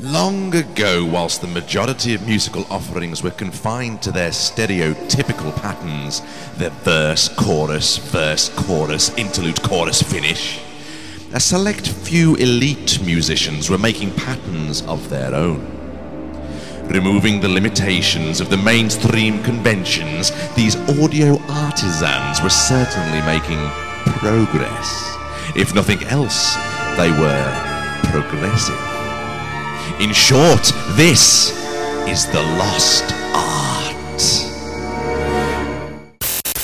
Long ago, whilst the majority of musical offerings were confined to their stereotypical patterns, the verse, chorus, verse, chorus, interlude, chorus, finish, a select few elite musicians were making patterns of their own. Removing the limitations of the mainstream conventions, these audio artisans were certainly making progress. If nothing else, they were progressive. In short, this is the lost art.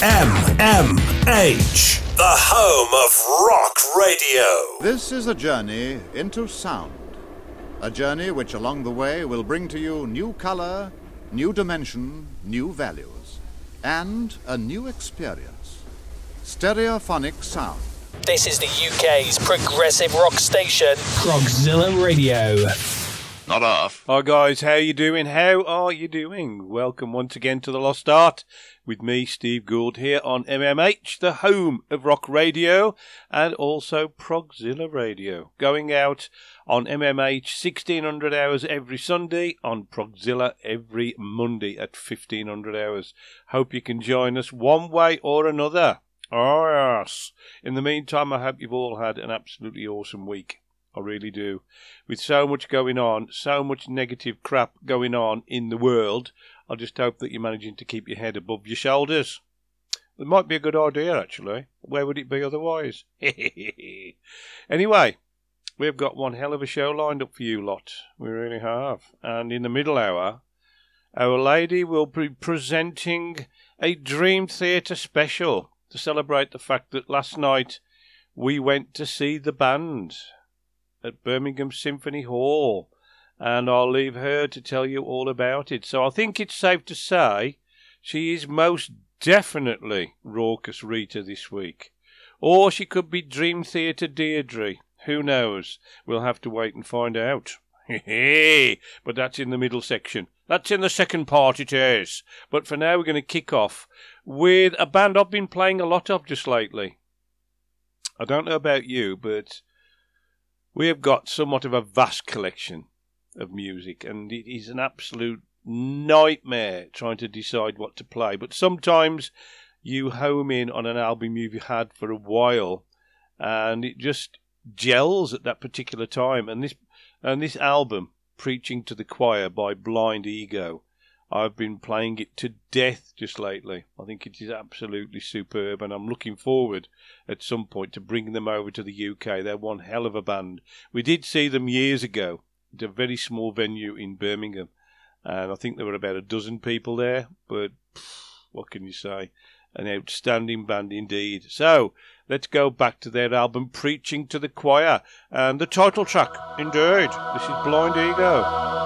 MMH, the home of rock radio. This is a journey into sound. A journey which along the way will bring to you new color, new dimension, new values, and a new experience. Stereophonic sound. This is the UK's progressive rock station, Progzilla Radio. Not off. Hi guys, how you doing? How are you doing? Welcome once again to the Lost Art with me, Steve Gould, here on MMH, the home of rock radio, and also Progzilla Radio, going out on MMH 1600 hours every Sunday, on Progzilla every Monday at 1500 hours. Hope you can join us one way or another. Oh yes. In the meantime, I hope you've all had an absolutely awesome week. I really do. With so much going on, so much negative crap going on in the world, I just hope that you're managing to keep your head above your shoulders. It might be a good idea, actually. Where would it be otherwise? anyway, we've got one hell of a show lined up for you lot. We really have. And in the middle hour, our lady will be presenting a Dream Theater special to celebrate the fact that last night we went to see the band at Birmingham Symphony Hall, and I'll leave her to tell you all about it. So I think it's safe to say she is most definitely Raucous Rita this week. Or she could be Dream Theater Deirdre. Who knows? We'll have to wait and find out. Hey, but that's in the middle section. That's in the second part, it is. But for now, we're going to kick off with a band I've been playing a lot of just lately. I don't know about you, but we have got somewhat of a vast collection of music, and it is an absolute nightmare trying to decide what to play. But sometimes you home in on an album you've had for a while, and it just gels at that particular time. And this and this album, "Preaching to the Choir" by Blind Ego, I've been playing it to death just lately. I think it is absolutely superb, and I'm looking forward at some point to bringing them over to the UK. They're one hell of a band. We did see them years ago at a very small venue in Birmingham, and I think there were about a dozen people there, but pff, what can you say? An outstanding band indeed. So, let's go back to their album Preaching to the Choir and the title track. Indeed, this is Blind Ego.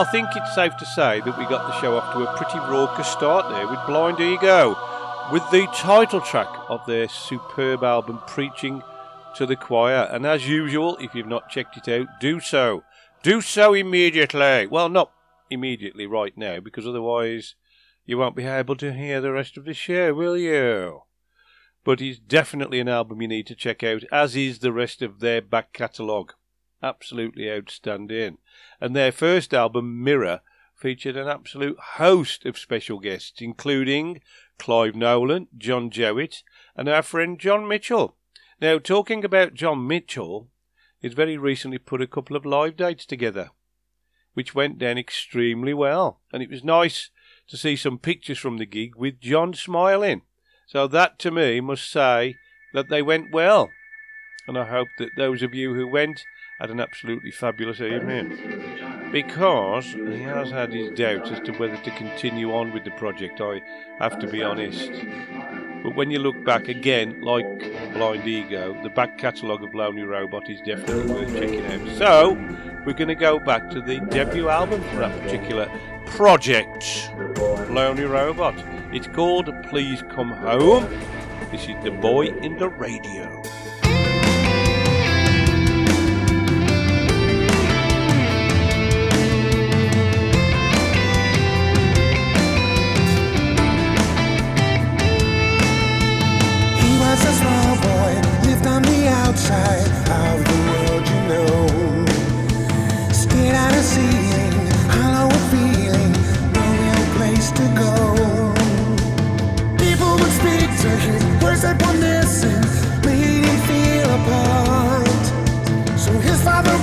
I think it's safe to say that we got the show off to a pretty raucous start there with Blind Ego, with the title track of their superb album Preaching to the Choir. And as usual, if you've not checked it out, do so. Do so immediately. Well, not immediately right now, because otherwise you won't be able to hear the rest of the show, will you? But it's definitely an album you need to check out, as is the rest of their back catalogue. Absolutely outstanding and their first album, Mirror, featured an absolute host of special guests, including Clive Nolan, John Jowitt, and our friend John Mitchell. Now, talking about John Mitchell, he's very recently put a couple of live dates together, which went down extremely well, and it was nice to see some pictures from the gig with John smiling. So that to me must say that they went well, and I hope that those of you who went had an absolutely fabulous evening because he has had his doubts as to whether to continue on with the project. I have to be honest. But when you look back again, like Blind Ego, the back catalogue of Lonely Robot is definitely worth checking out. So, we're going to go back to the debut album for that particular project, Lonely Robot. It's called Please Come Home. This is The Boy in the Radio. Outside of the world you know. Scared out of seeing, hollow feeling, no real place to go. People would speak to him, words that were missing, made him feel apart. So his father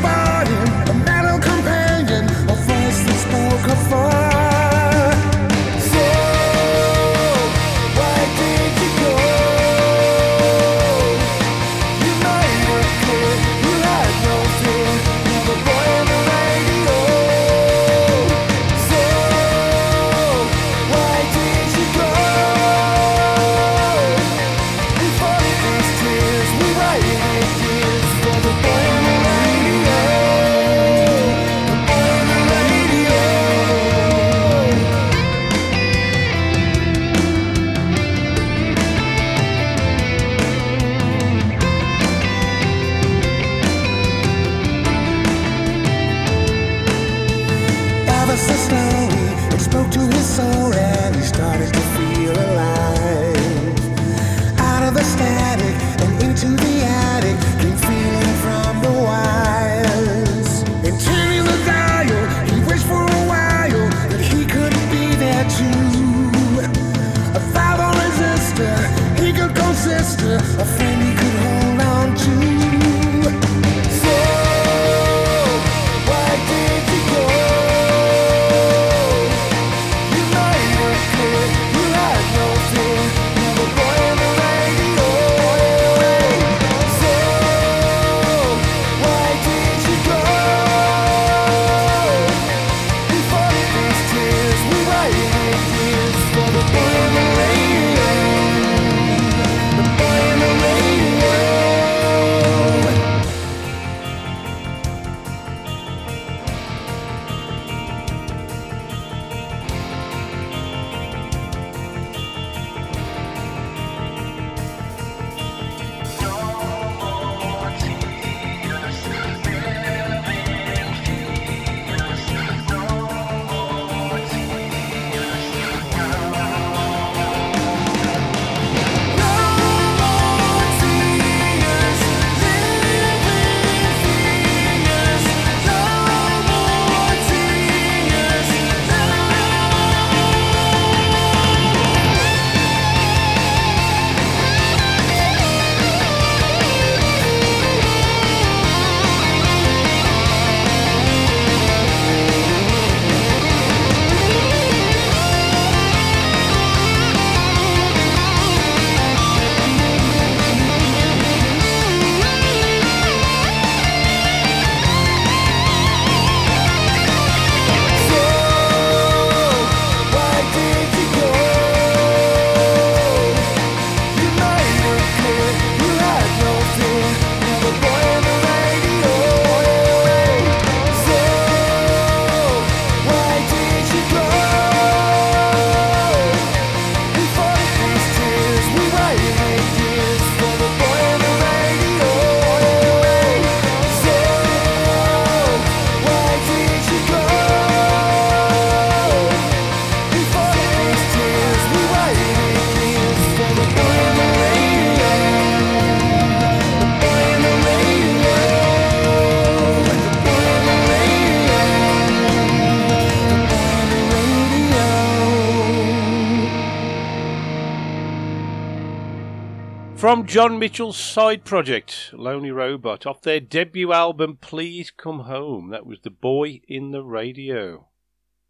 From John Mitchell's side project, Lonely Robot, off their debut album Please Come Home. That was The Boy in the Radio.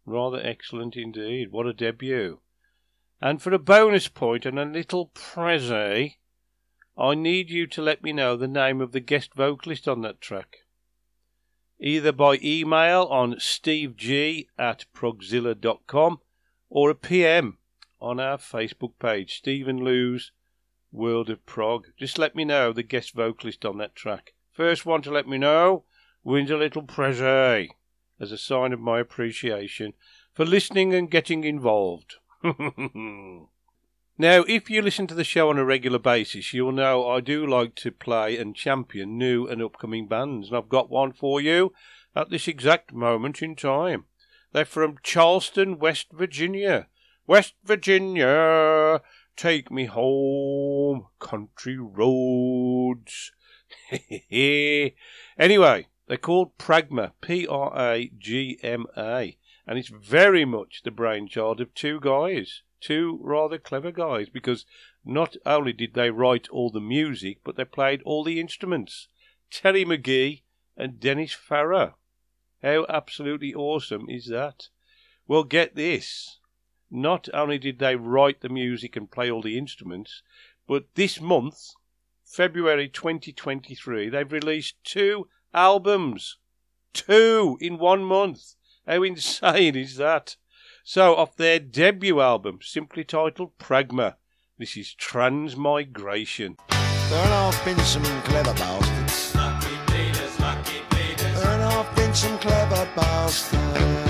Rather excellent indeed. What a debut. And for a bonus point and a little prezi, I need you to let me know the name of the guest vocalist on that track. Either by email on steveg at progzilla.com or a PM on our Facebook page, Stephen Lou's World of Prog. Just let me know the guest vocalist on that track. First one to let me know wins a little prezi eh? as a sign of my appreciation for listening and getting involved. now, if you listen to the show on a regular basis, you'll know I do like to play and champion new and upcoming bands, and I've got one for you at this exact moment in time. They're from Charleston, West Virginia. West Virginia, take me home, country roads. anyway, they're called Pragma, P R A G M A, and it's very much the brainchild of two guys, two rather clever guys, because not only did they write all the music, but they played all the instruments. Terry McGee and Dennis Farrer. How absolutely awesome is that? Well, get this. Not only did they write the music and play all the instruments, but this month, February 2023, they've released two albums. Two in one month. How insane is that? So, off their debut album, simply titled Pragma, this is Transmigration. There have been some clever bastards. Lucky bleeders, lucky bleeders. There have been some clever bastards.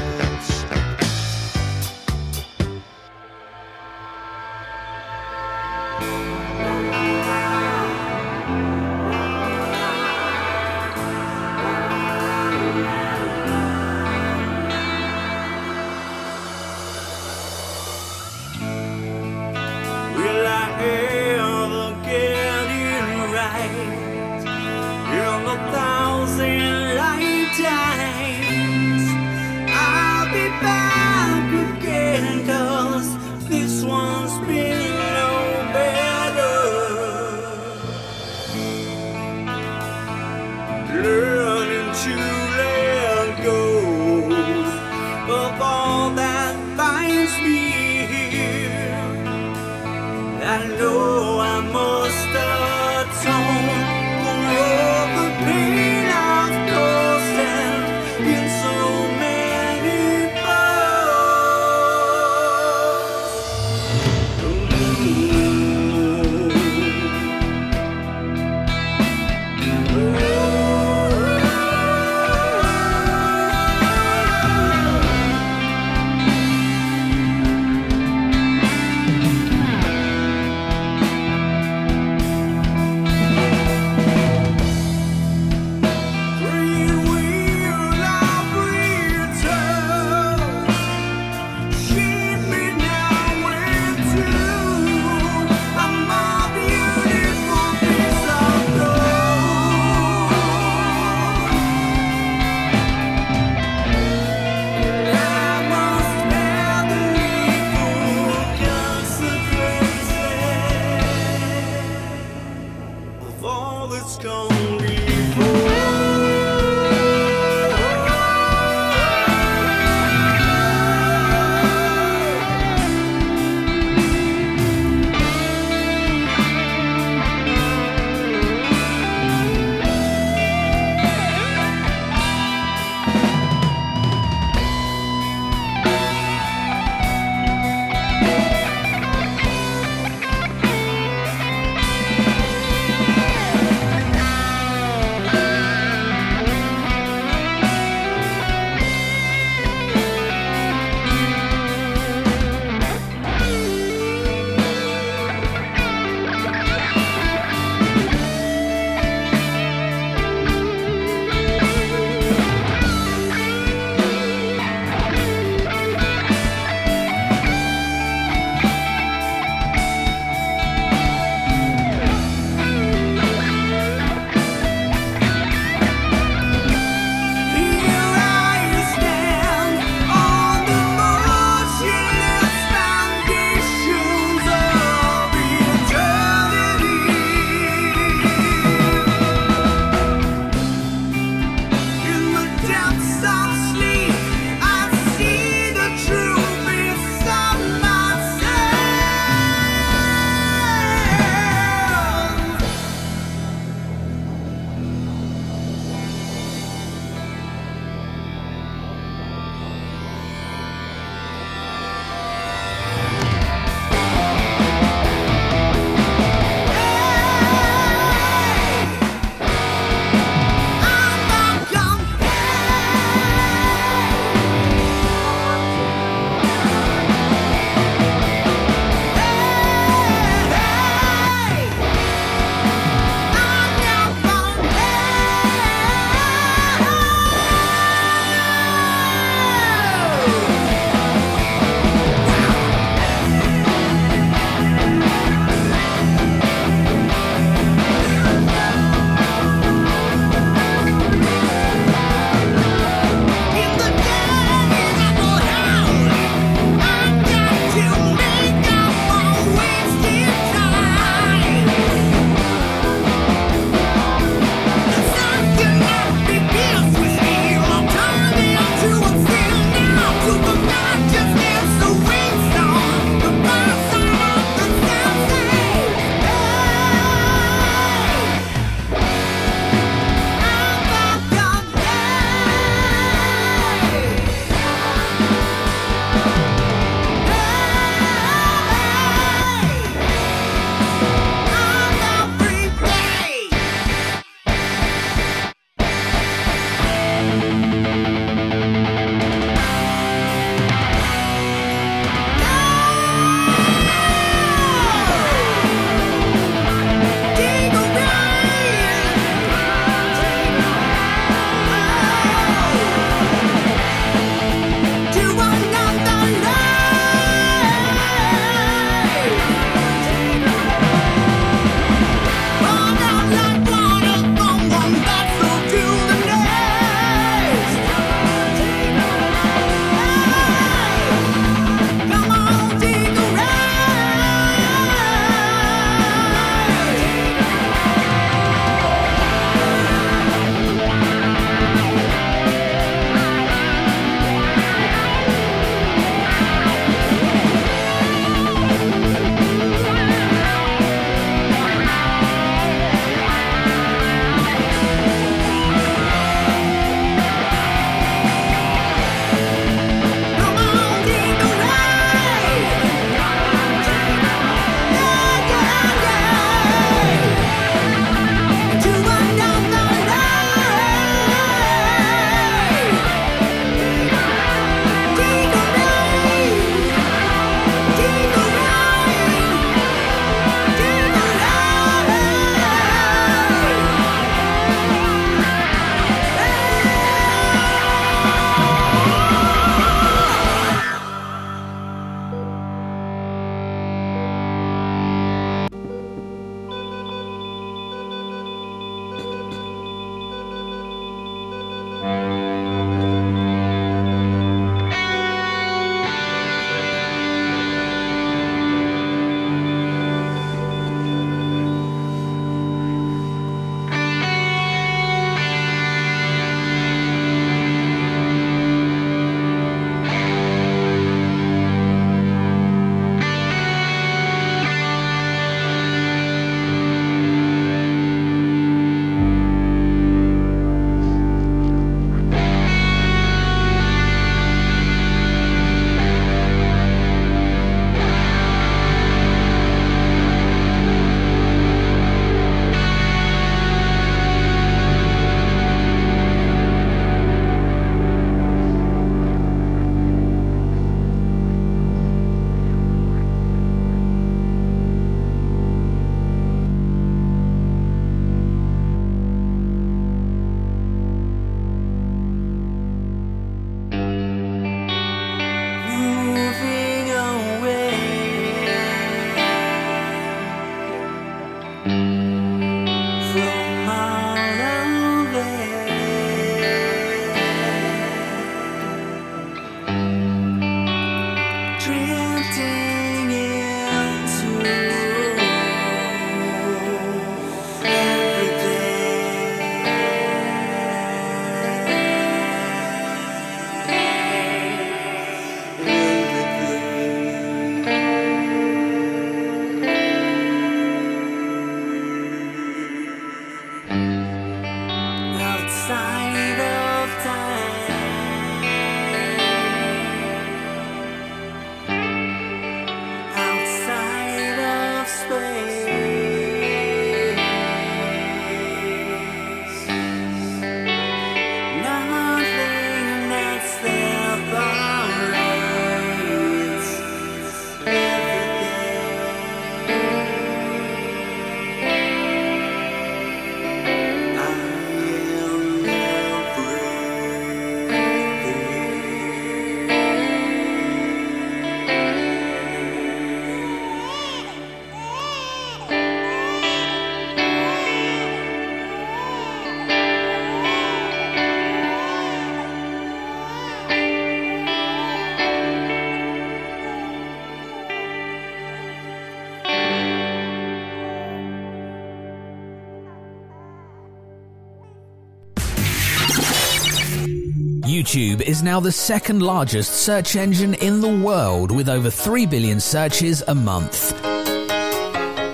YouTube is now the second largest search engine in the world with over 3 billion searches a month.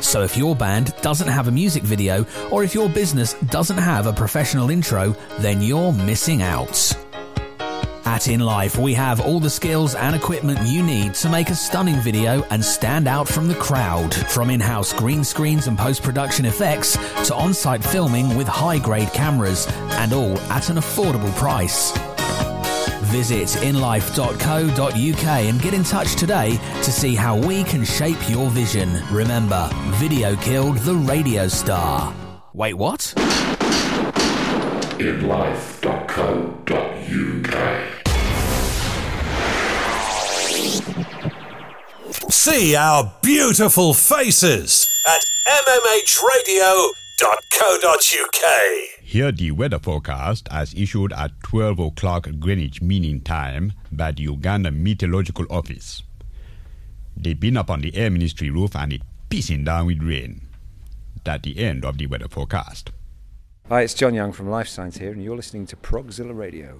So if your band doesn't have a music video or if your business doesn't have a professional intro, then you're missing out. At In Life, we have all the skills and equipment you need to make a stunning video and stand out from the crowd. From in house green screens and post production effects to on site filming with high grade cameras, and all at an affordable price. Visit inlife.co.uk and get in touch today to see how we can shape your vision. Remember, video killed the radio star. Wait, what? inlife.co.uk. See our beautiful faces at mmhradio.co.uk. Hear the weather forecast as issued at 12 o'clock Greenwich Mean Time by the Uganda Meteorological Office. They've been up on the Air Ministry roof and it's pissing down with rain. That's the end of the weather forecast. Hi, it's John Young from Lifesigns here, and you're listening to Progzilla Radio.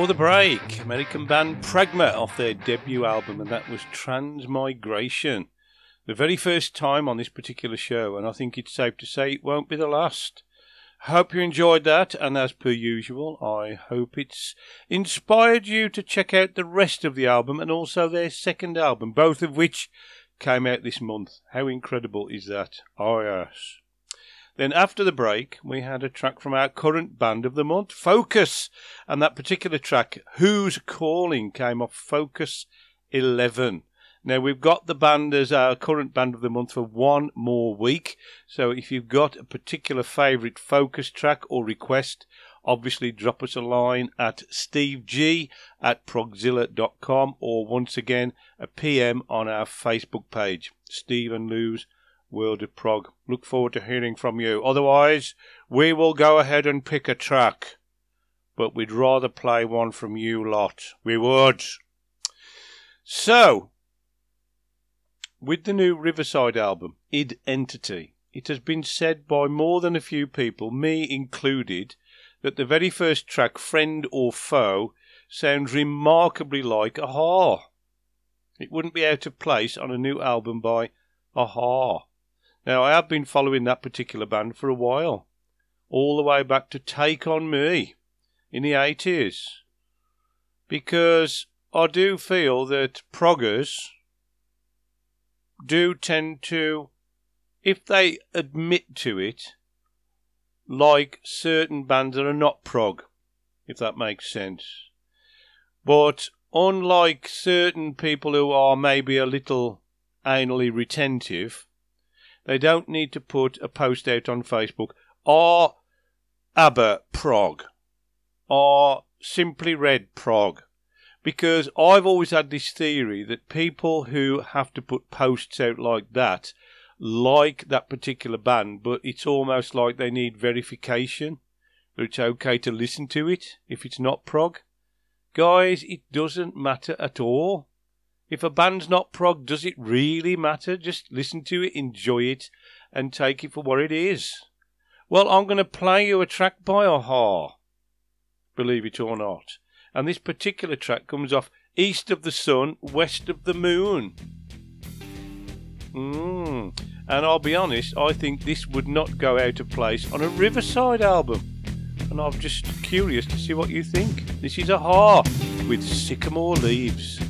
Before the break, American band Pragma off their debut album, and that was Transmigration. The very first time on this particular show, and I think it's safe to say it won't be the last. Hope you enjoyed that, and as per usual, I hope it's inspired you to check out the rest of the album and also their second album, both of which came out this month. How incredible is that? Oh, yes. Then after the break, we had a track from our current band of the month, Focus. And that particular track, Who's Calling, came off Focus 11. Now we've got the band as our current band of the month for one more week. So if you've got a particular favourite focus track or request, obviously drop us a line at steveg at progzilla.com or once again a PM on our Facebook page, Steve and Lou's World of Prog. Look forward to hearing from you. Otherwise, we will go ahead and pick a track. But we'd rather play one from you lot. We would. So, with the new Riverside album, ID.Entity, it has been said by more than a few people, me included, that the very first track, Friend or Foe, sounds remarkably like a-ha. It wouldn't be out of place on a new album by a-ha. Now, I have been following that particular band for a while, all the way back to Take On Me in the 80s, because I do feel that proggers do tend to, if they admit to it, like certain bands that are not prog, if that makes sense. But unlike certain people who are maybe a little anally retentive, they don't need to put a post out on Facebook. Or ABBA prog. Or simply red prog. Because I've always had this theory that people who have to put posts out like that like that particular band, but it's almost like they need verification that it's okay to listen to it if it's not prog. Guys, it doesn't matter at all. If a band's not prog, does it really matter? Just listen to it, enjoy it, and take it for what it is. Well, I'm going to play you a track by a-ha, believe it or not. And this particular track comes off East of the Sun, West of the Moon. Mm. And I'll be honest, I think this would not go out of place on a Riverside album. And I'm just curious to see what you think. This is a-ha with Sycamore Leaves.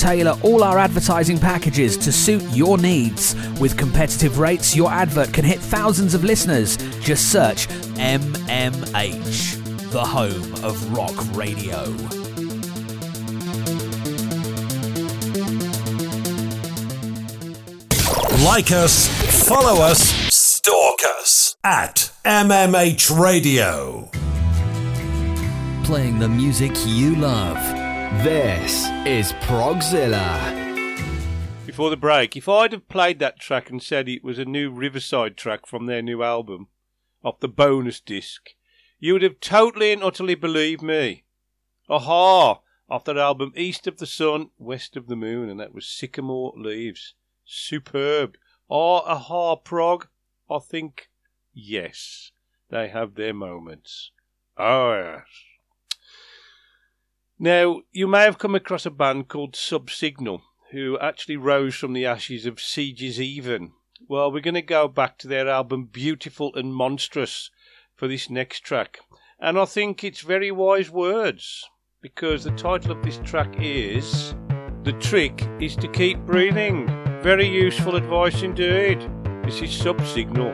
Tailor all our advertising packages to suit your needs. With competitive rates, your advert can hit thousands of listeners. Just search MMH, the home of rock radio. Like us, follow us, stalk us at MMH Radio. Playing the music you love. This is Progzilla. Before the break, if I'd have played that track and said it was a new Riverside track from their new album, off the bonus disc, you would have totally and utterly believed me. a-ha! Off that album East of the Sun, West of the Moon, and that was Sycamore Leaves. Superb. Ah, aha, prog? I think, yes, they have their moments. Oh, yes. Now, you may have come across a band called Subsignal, who actually rose from the ashes of Sieges Even. Well, we're going to go back to their album Beautiful and Monstrous for this next track. And I think it's very wise words, because the title of this track is The Trick is to Keep Breathing. Very useful advice indeed. This is Subsignal.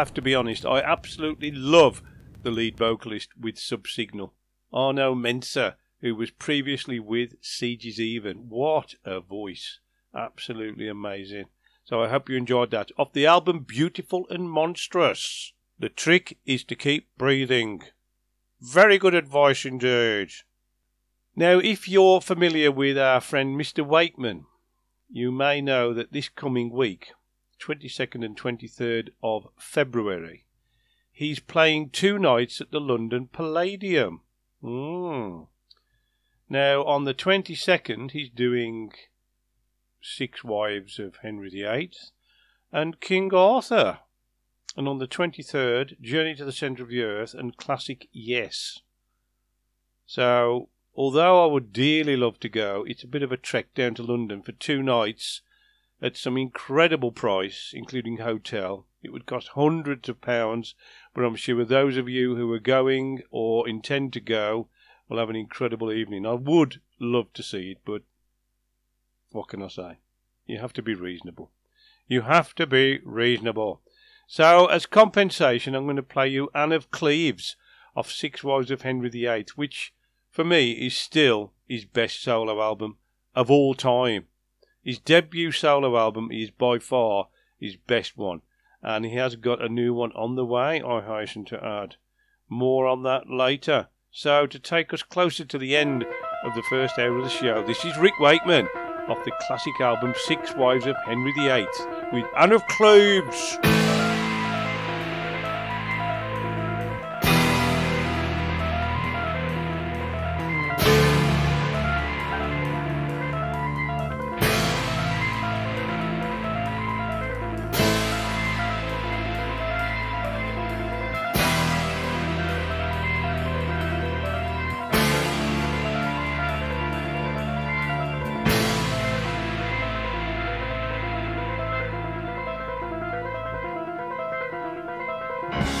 Have to be honest, I absolutely love the lead vocalist with Subsignal, Arno Menses, who was previously with Sieges Even. What a voice! Absolutely amazing. So I hope you enjoyed that. Off the album Beautiful and Monstrous. The trick is to keep breathing. Very good advice indeed. Now, if you're familiar with our friend Mr. Wakeman, you may know that this coming week, 22nd and 23rd of February, he's playing two nights at the London Palladium. Mm. Now, on the 22nd, he's doing Six Wives of Henry VIII and King Arthur. And on the 23rd, Journey to the Centre of the Earth and Classic Yes. So, although I would dearly love to go, it's a bit of a trek down to London for two nights at some incredible price, including hotel. It would cost hundreds of pounds, but I'm sure those of you who are going or intend to go will have an incredible evening. I would love to see it, but what can I say? You have to be reasonable. You have to be reasonable. So, as compensation, I'm going to play you Anne of Cleves off Six Wives of Henry VIII, which, for me, is still his best solo album of all time. His debut solo album is by far his best one, and he has got a new one on the way, I hasten to add. More on that later. So, to take us closer to the end of the first hour of the show, this is Rick Wakeman off the classic album Six Wives of Henry VIII with Anne of Cleves. Bye.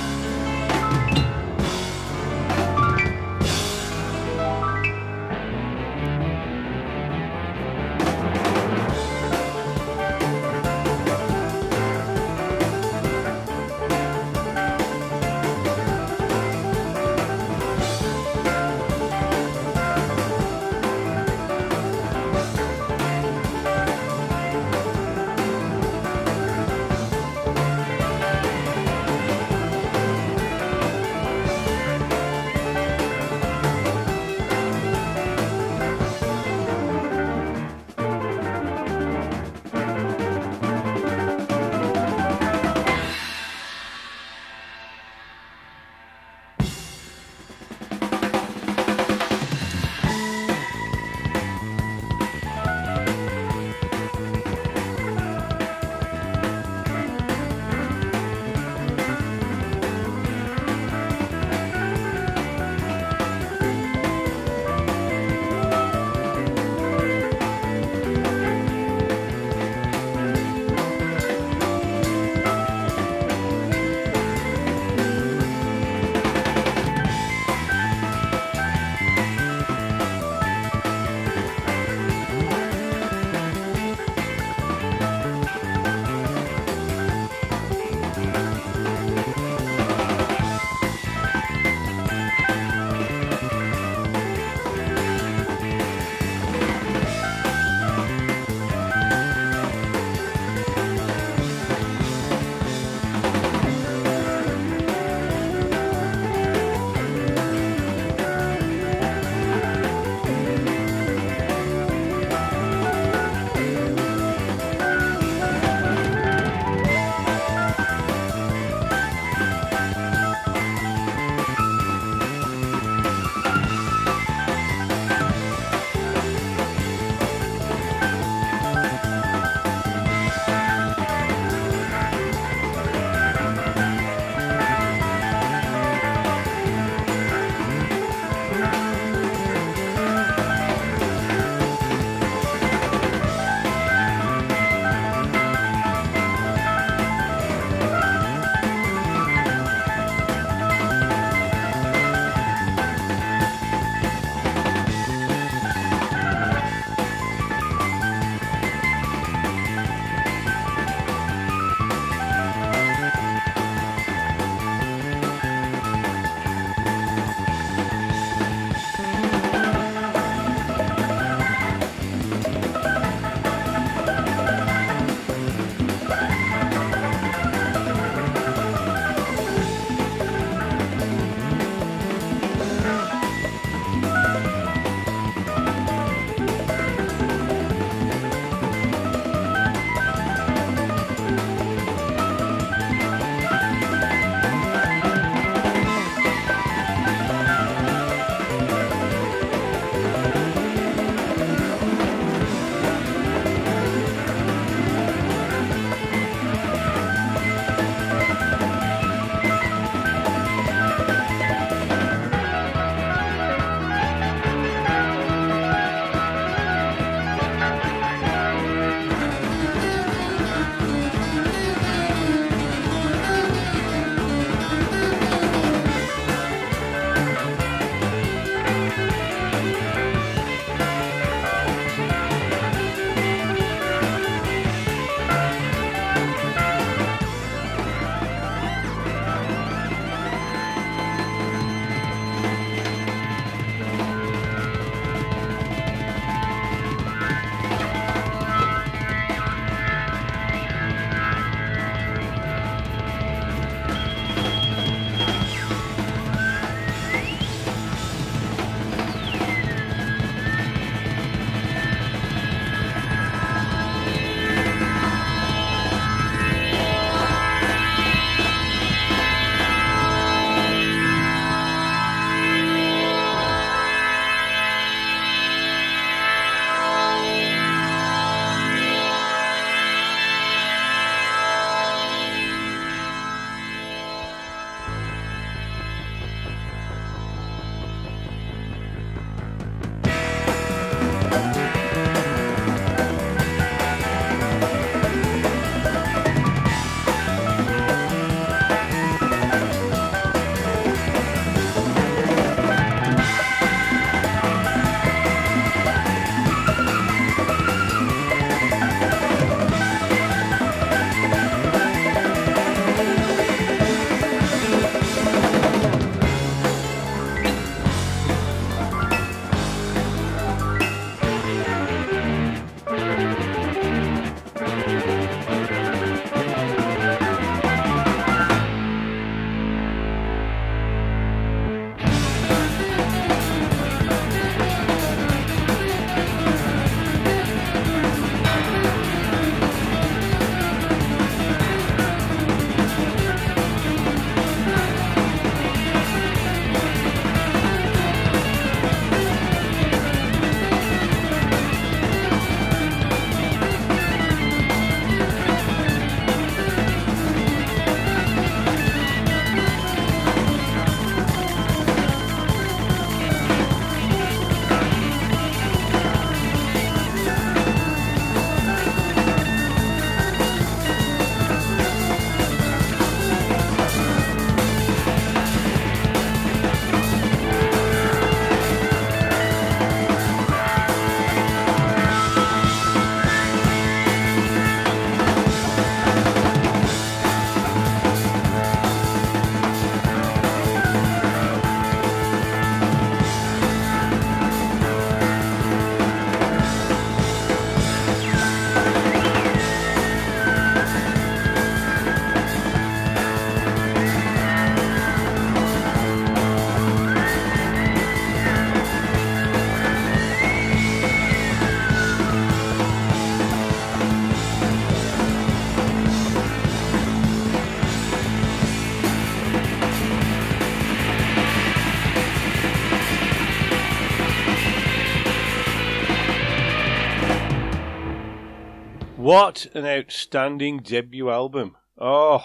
What an outstanding debut album. Oh,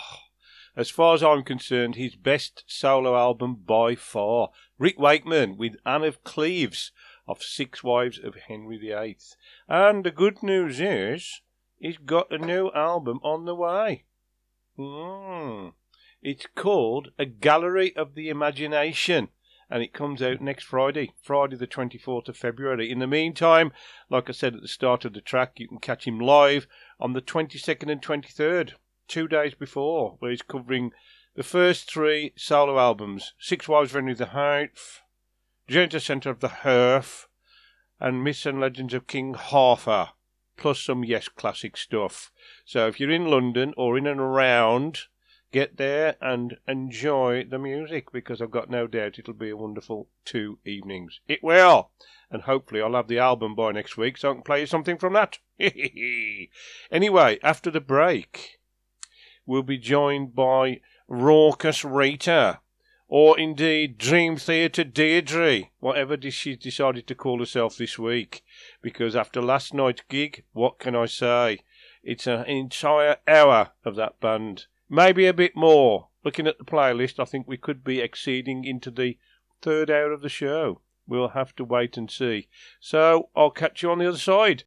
as far as I'm concerned, his best solo album by far. Rick Wakeman with Anne of Cleves of Six Wives of Henry VIII. And the good news is, he's got a new album on the way. Mm. It's called A Gallery of the Imagination and it comes out next Friday, Friday the 24th of February. In the meantime, like I said at the start of the track, you can catch him live on the 22nd and 23rd, two days before, where he's covering the first three solo albums Six Wives of Henry the Eighth, Journey Centre of the Hearth, and Myths and Legends of King Arthur, plus some Yes classic stuff. So if you're in London or in and around, get there and enjoy the music because I've got no doubt it'll be a wonderful two evenings. It will! And hopefully I'll have the album by next week so I can play you something from that. anyway, after the break, we'll be joined by Raucous Rita, or indeed Dream Theater Deirdre, whatever she's decided to call herself this week. Because after last night's gig, what can I say? It's an entire hour of that band maybe a bit more. Looking at the playlist, I think we could be exceeding into the third hour of the show. We'll have to wait and see. So I'll catch you on the other side.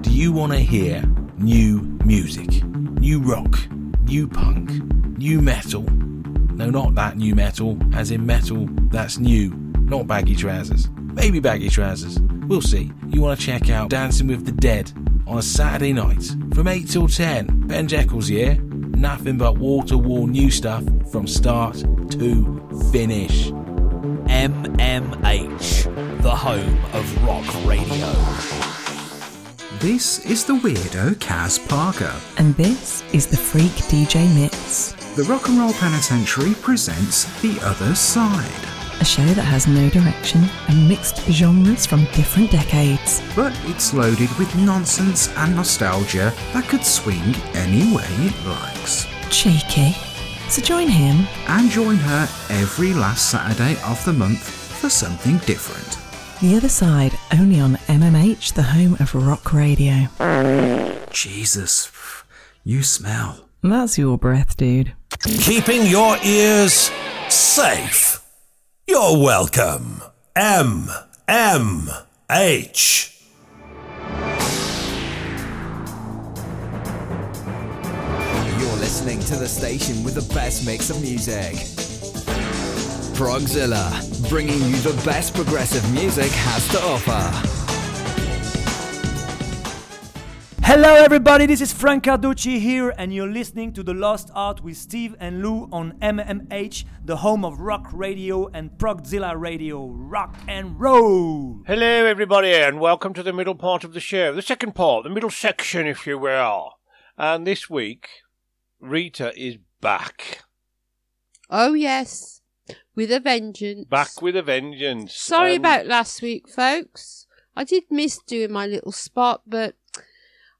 Do you want to hear new music? New rock? New punk? New metal? No, not that new metal, as in metal that's new, not baggy trousers. Maybe baggy trousers. We'll see. You want to check out Dancing with the Dead on a Saturday night from 8 till 10. Ben Jekyll's here. Nothing but wall to wall new stuff from start to finish. MMH, the home of rock radio. This is the weirdo Kaz Parker. And this is the freak DJ Mix. The Rock and Roll Penitentiary presents The Other Side. A show that has no direction and mixed genres from different decades. But it's loaded with nonsense and nostalgia that could swing any way it likes. Cheeky. So join him And join her every last Saturday of the month for something different. The Other Side, only on MMH, the home of rock radio. Jesus, you smell. That's your breath, dude. Keeping your ears safe. You're welcome. M M H. You're listening to the station with the best mix of music. Progzilla, bringing you the best progressive music has to offer. Hello, everybody. This is Frank Carducci here, and you're listening to The Lost Art with Steve and Lou on MMH, the home of rock radio and Progzilla radio. Rock and roll. Hello, everybody, and welcome to the middle part of the show. The second part, the middle section, if you will. And this week, Rita is back. Oh, yes. With a vengeance. Back with a vengeance. Sorry And- about last week, folks. I did miss doing my little spot, but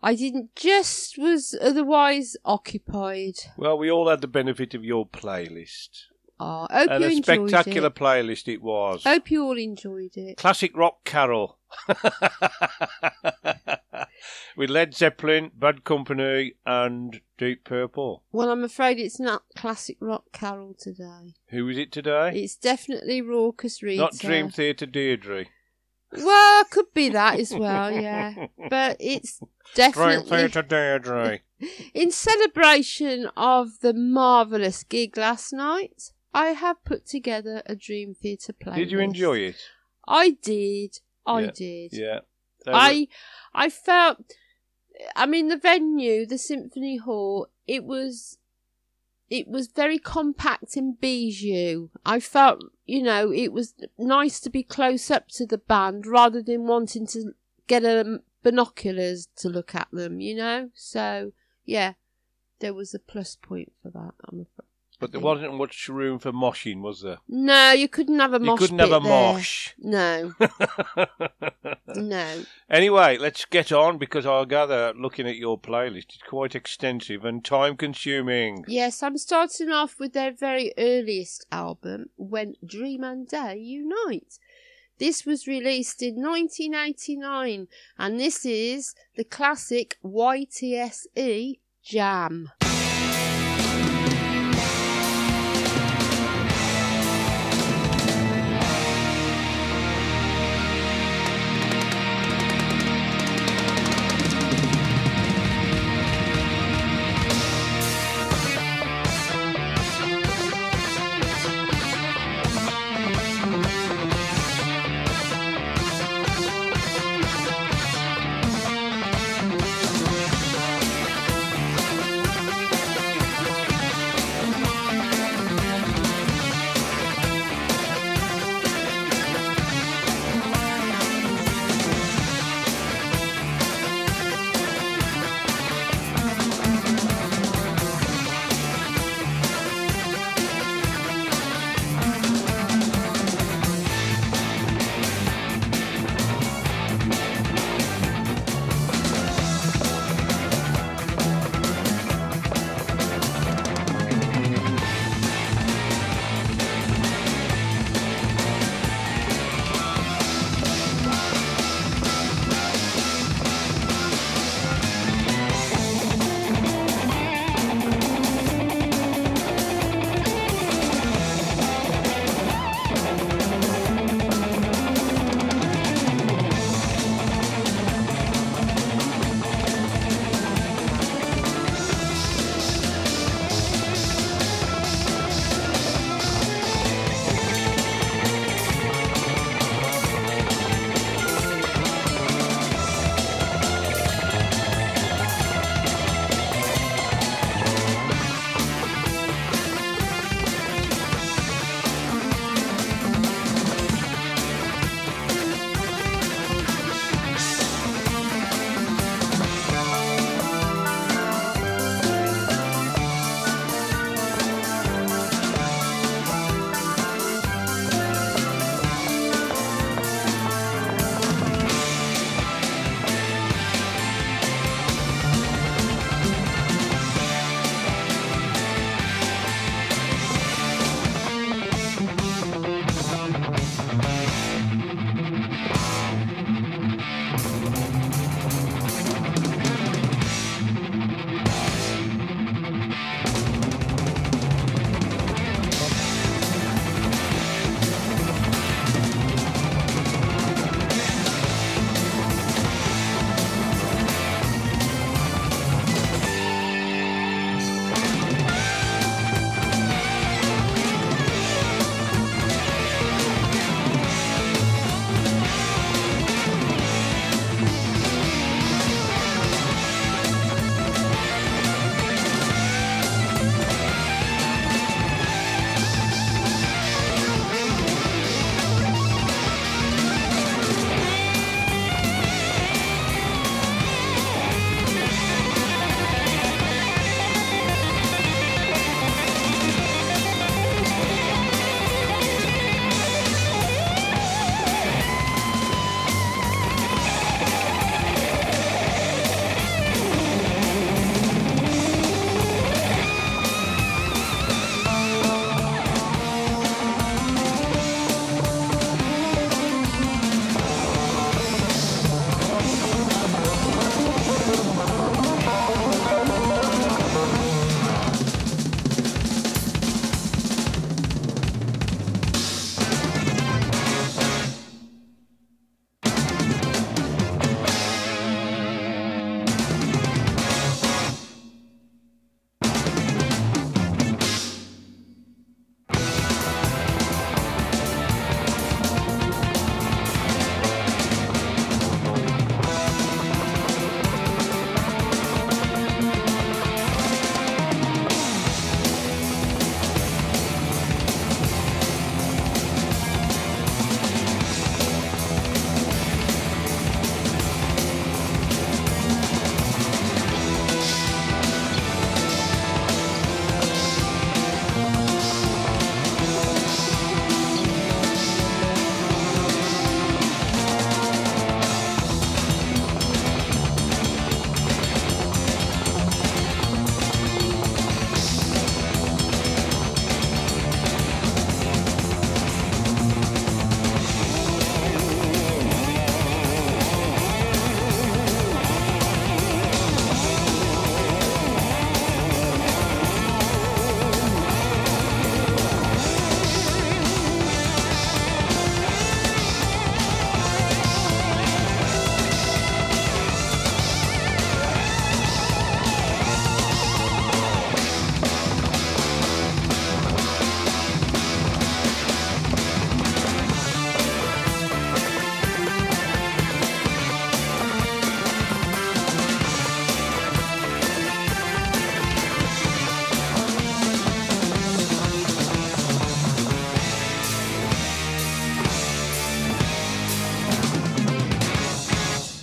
I didn't just was otherwise occupied. Well, we all had the benefit of your playlist. Oh, I hope and you a enjoyed spectacular it. playlist it was. Hope you all enjoyed it. Classic rock carol. With Led Zeppelin, Bad Company, and Deep Purple. Well, I'm afraid it's not classic rock carol today. Who is it today? It's definitely raucous Rita. Not Dream Theater Deirdre. Well, could be that as well, yeah. But it's Dream definitely Theater Deirdre. in celebration of the marvelous gig last night. I have put together a Dream Theater playlist. Did you enjoy it? I did. I Yeah, did. Yeah. They I I felt I mean the venue, the Symphony Hall, it was it was very compact and bijou. I felt, you know, it was nice to be close up to the band rather than wanting to get um, binoculars to look at them, you know? So, yeah, there was a plus point for that, I'm afraid. But there mm. wasn't much room for moshing, was there? No, you couldn't have a mosh. You couldn't have a there. mosh. No. no. Anyway, let's get on because I gather, looking at your playlist, it's quite extensive and time consuming. Yes, I'm starting off with their very earliest album, When Dream and Day Unite. This was released in 1989, and this is the classic YTSE Jam.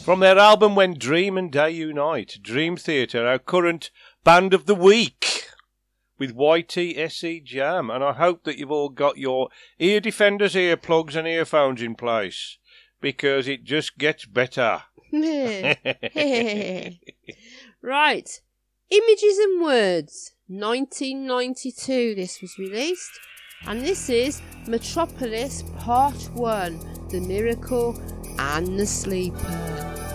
From their album When Dream and Day Unite, Dream Theater, our current band of the week with YTSE Jam. And I hope that you've all got your ear defenders, earplugs, and earphones in place because it just gets better. right. Images and Words, 1992. This was released. And this is Metropolis Part 1 The Miracle and the Sleeper.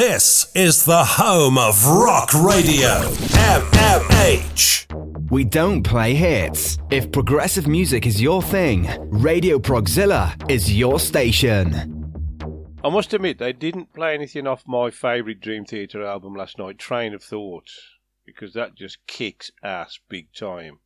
This is the home of rock radio. MMH. We don't play hits. If progressive music is your thing, Radio Progzilla is your station. I must admit, they didn't play anything off my favourite Dream Theater album last night, Train of Thought, because that just kicks ass big time.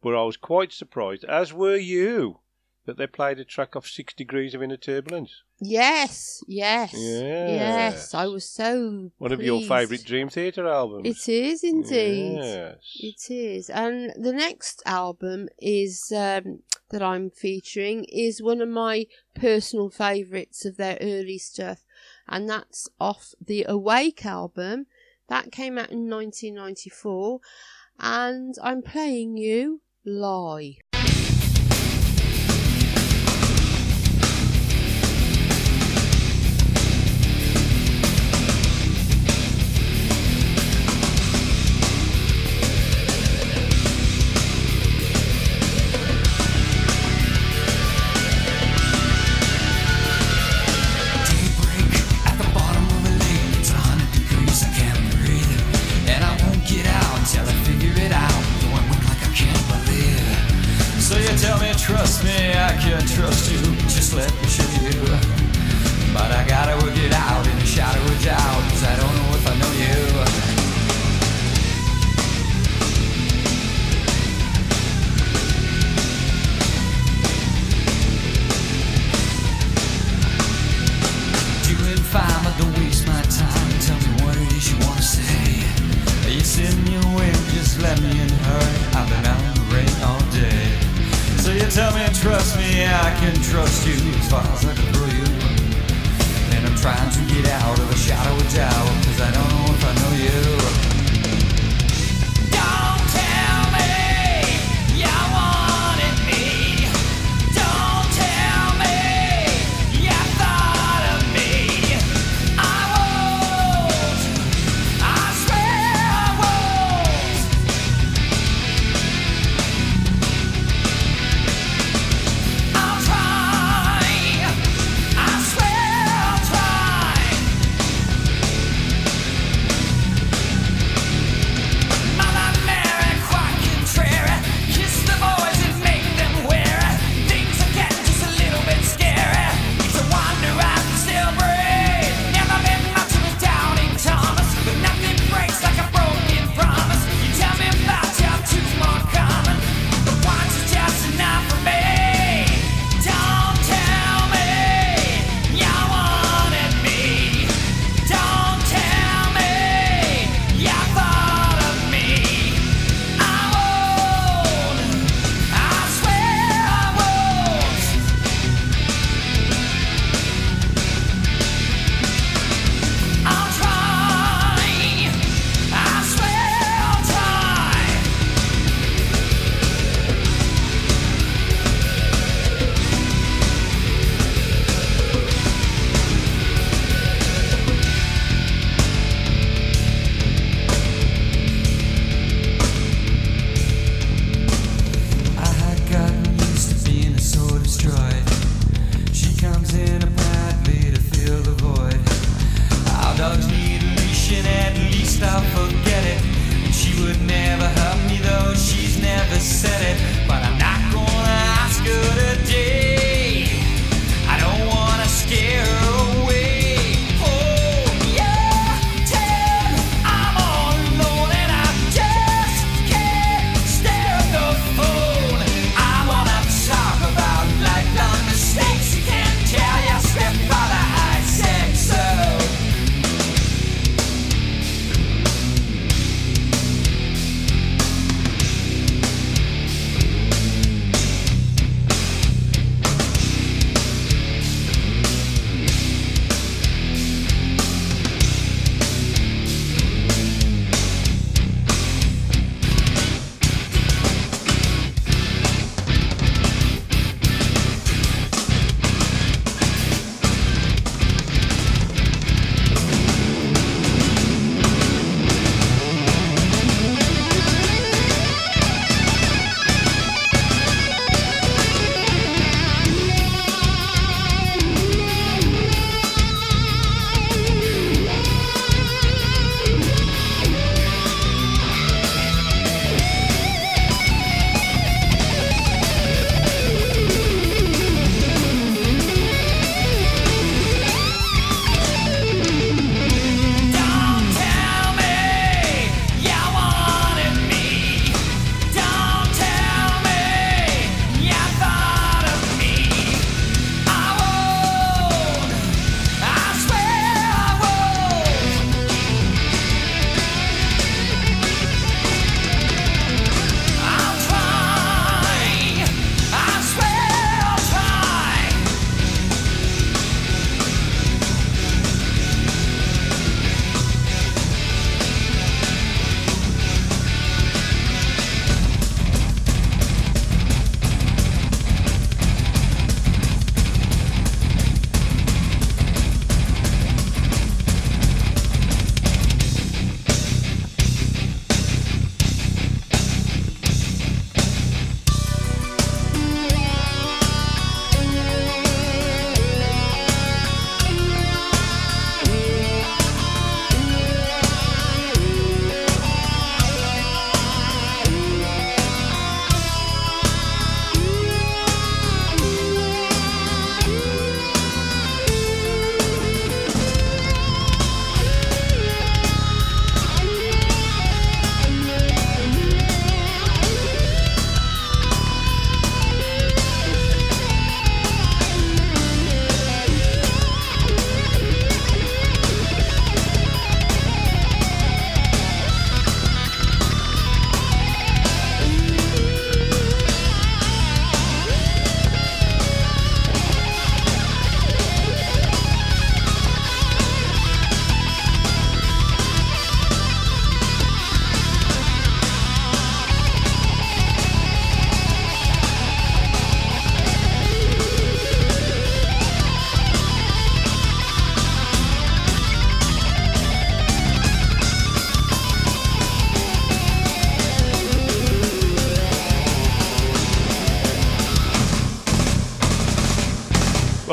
But I was quite surprised, as were you, that they played a track off Six Degrees of Inner Turbulence. Yes, yes, Yes. yes. I was so One of your favourite Dream Theater albums. It is indeed. Yes. It is. And the next album is um, that I'm featuring is one of my personal favourites of their early stuff, and that's off the Awake album. That came out in 1994, and I'm playing you Lie. You.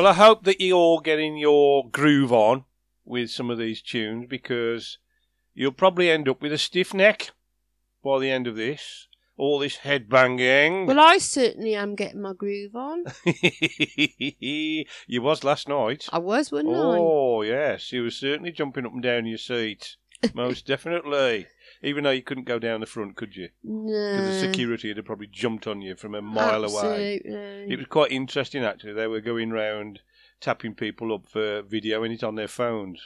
Well, I hope that you're all getting your groove on with some of these tunes because you'll probably end up with a stiff neck by the end of this. All this head banging. Well, I certainly am getting my groove on. you was last night. I was, wasn't I? Oh, yes. You were certainly jumping up and down your seat. Most definitely. Even though you couldn't go down the front, could you? No. Because the security had probably jumped on you from a mile away. Absolutely. It was quite interesting, actually. They were going round tapping people up for videoing it on their phones.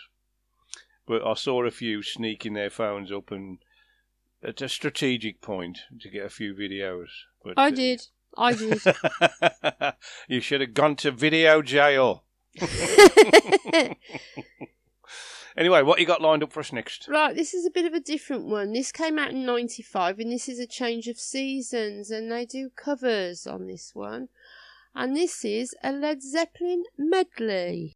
But I saw a few sneaking their phones up and at a strategic point to get a few videos. But I uh, did. I did. you should have gone to video jail. anyway, what you got lined up for us next? Right, this is a bit of a different one. This came out in 95 and this is a change of seasons and they do covers on this one. And this is a Led Zeppelin medley.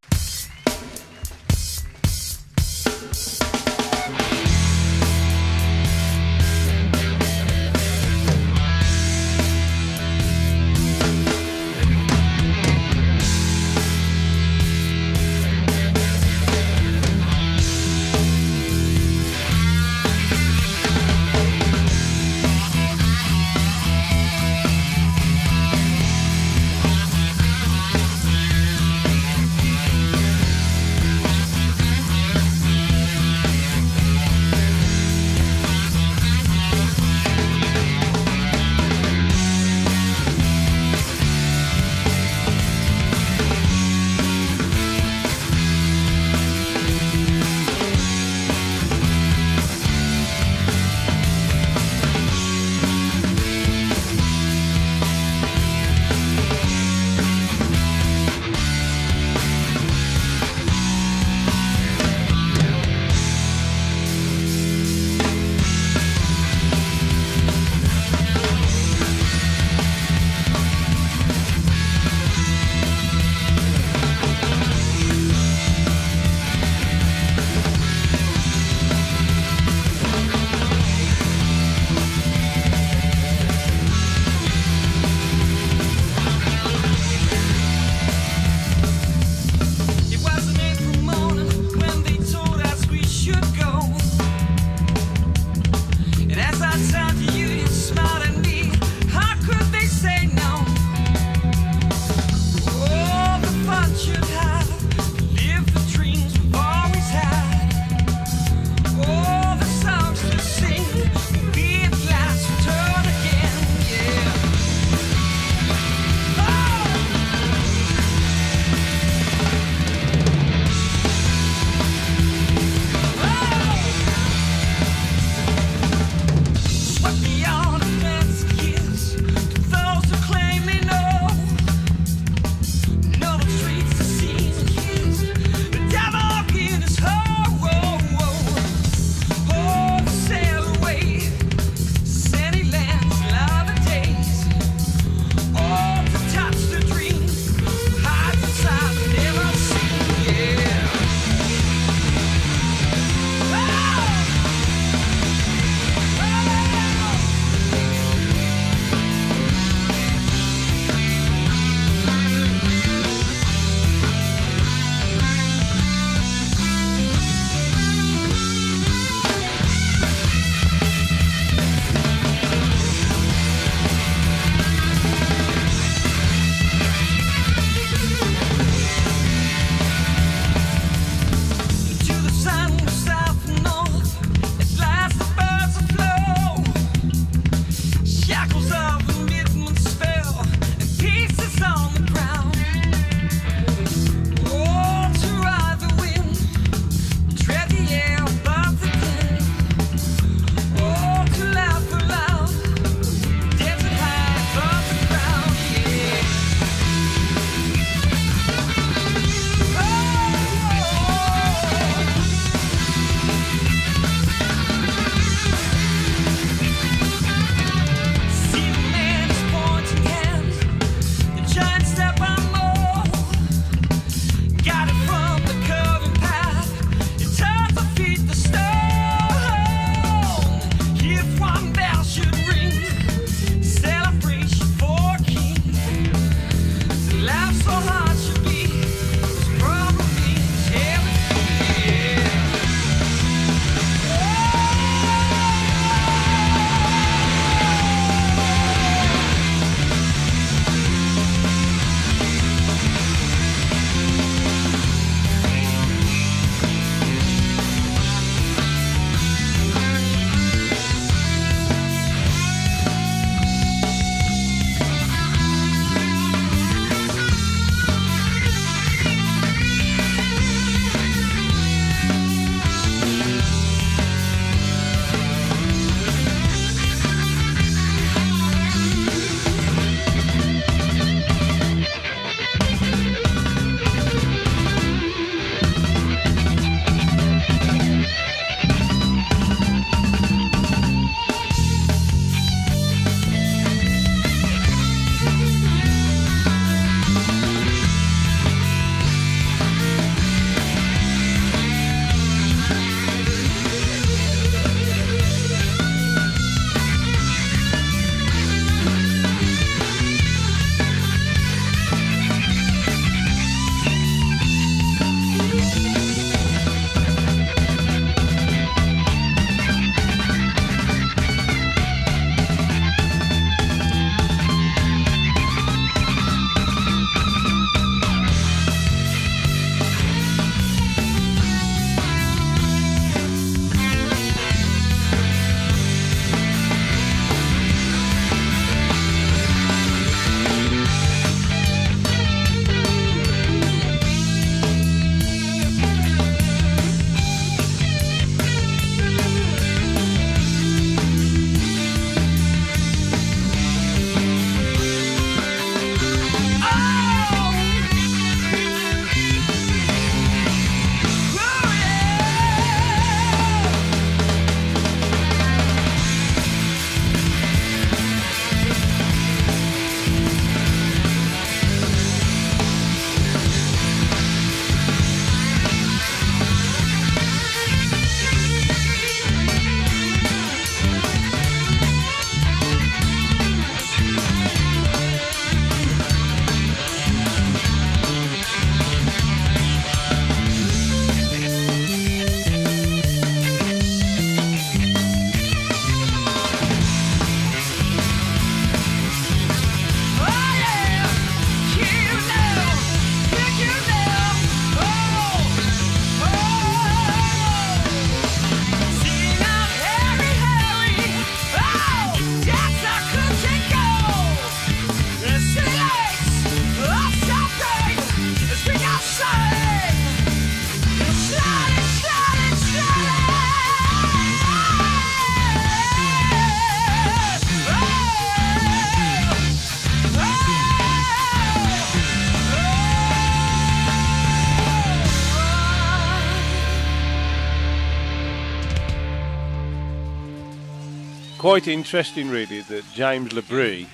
Quite interesting, really, that James LaBrie,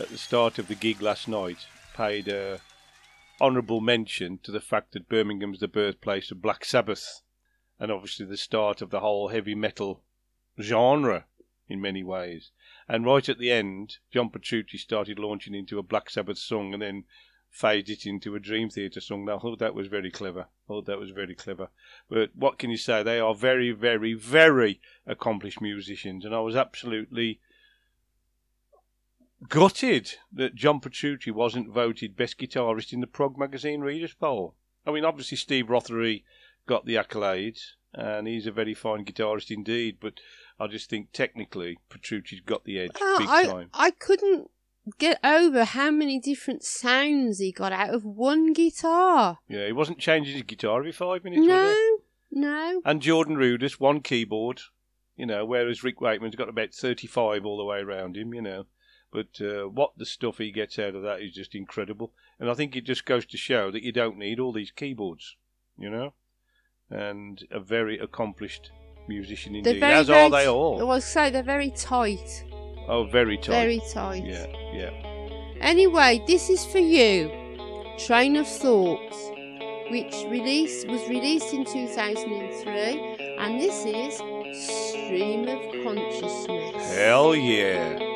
at the start of the gig last night, paid uh, honourable mention to the fact that Birmingham's the birthplace of Black Sabbath, and obviously the start of the whole heavy metal genre in many ways. And right at the end, John Petrucci started launching into a Black Sabbath song and then faded it into a Dream Theater song. Now, I thought that was very clever. I thought that was very clever. But what can you say? They are very, very, very accomplished musicians, and I was absolutely gutted that John Petrucci wasn't voted best guitarist in the Prog magazine readers poll. I mean, obviously Steve Rothery got the accolades, and he's a very fine guitarist indeed. But I just think technically Petrucci's got the edge Oh, big I, time. I couldn't get over how many different sounds he got out of one guitar. Yeah, he wasn't changing his guitar every five minutes. was he? No, no. And Jordan Rudess, one keyboard, you know, whereas Rick Wakeman's got about 35 all the way around him, you know. But uh, what the stuff he gets out of that is just incredible. And I think it just goes to show that you don't need all these keyboards, you know. And a very accomplished musician indeed, very, as very are they all. I was say they're very tight. Oh, very tight. Very tight. Yeah, yeah. Anyway, this is for you. Train of Thought, which released was released in 2003, and this is Stream of Consciousness. Hell yeah.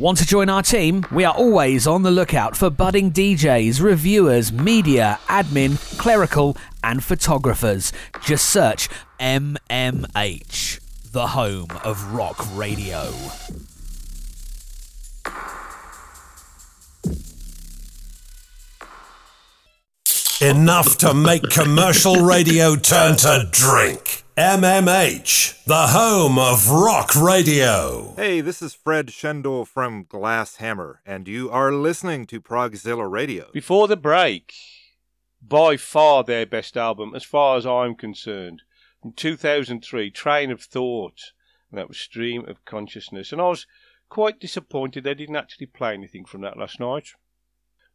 Want to join our team? We are always on the lookout for budding DJs, reviewers, media, admin, clerical, and photographers. Just search MMH, the home of rock radio. Enough to make commercial radio turn to drink. MMH, the home of rock radio. Hey, this is Fred Schendel from Glass Hammer, and you are listening to Progzilla Radio. Before the break, by far their best album, as far as I'm concerned, from 2003, Train of Thought, and that was Stream of Consciousness. And I was quite disappointed they didn't actually play anything from that last night.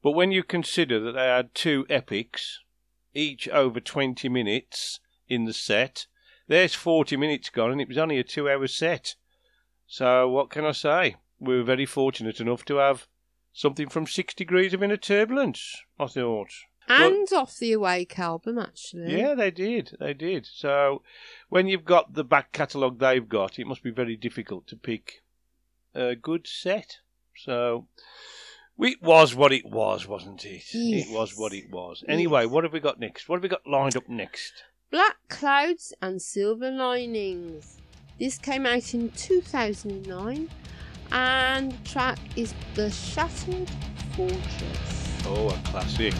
But when you consider that they had two epics, each over 20 minutes in the set, there's 40 minutes gone, and it was only a two hour set. So, what can I say? We were very fortunate enough to have something from Six Degrees of Inner Turbulence, I thought. And off the Awake album, actually. Yeah, they did. They did. So, when you've got the back catalogue they've got, it must be very difficult to pick a good set. So, it was what it was, wasn't it? Yes. It was what it was. Anyway, what have we got next? What have we got lined up next? Black Clouds and Silver Linings. This came out in 2009, and the track is The Shattered Fortress. Oh, a classic.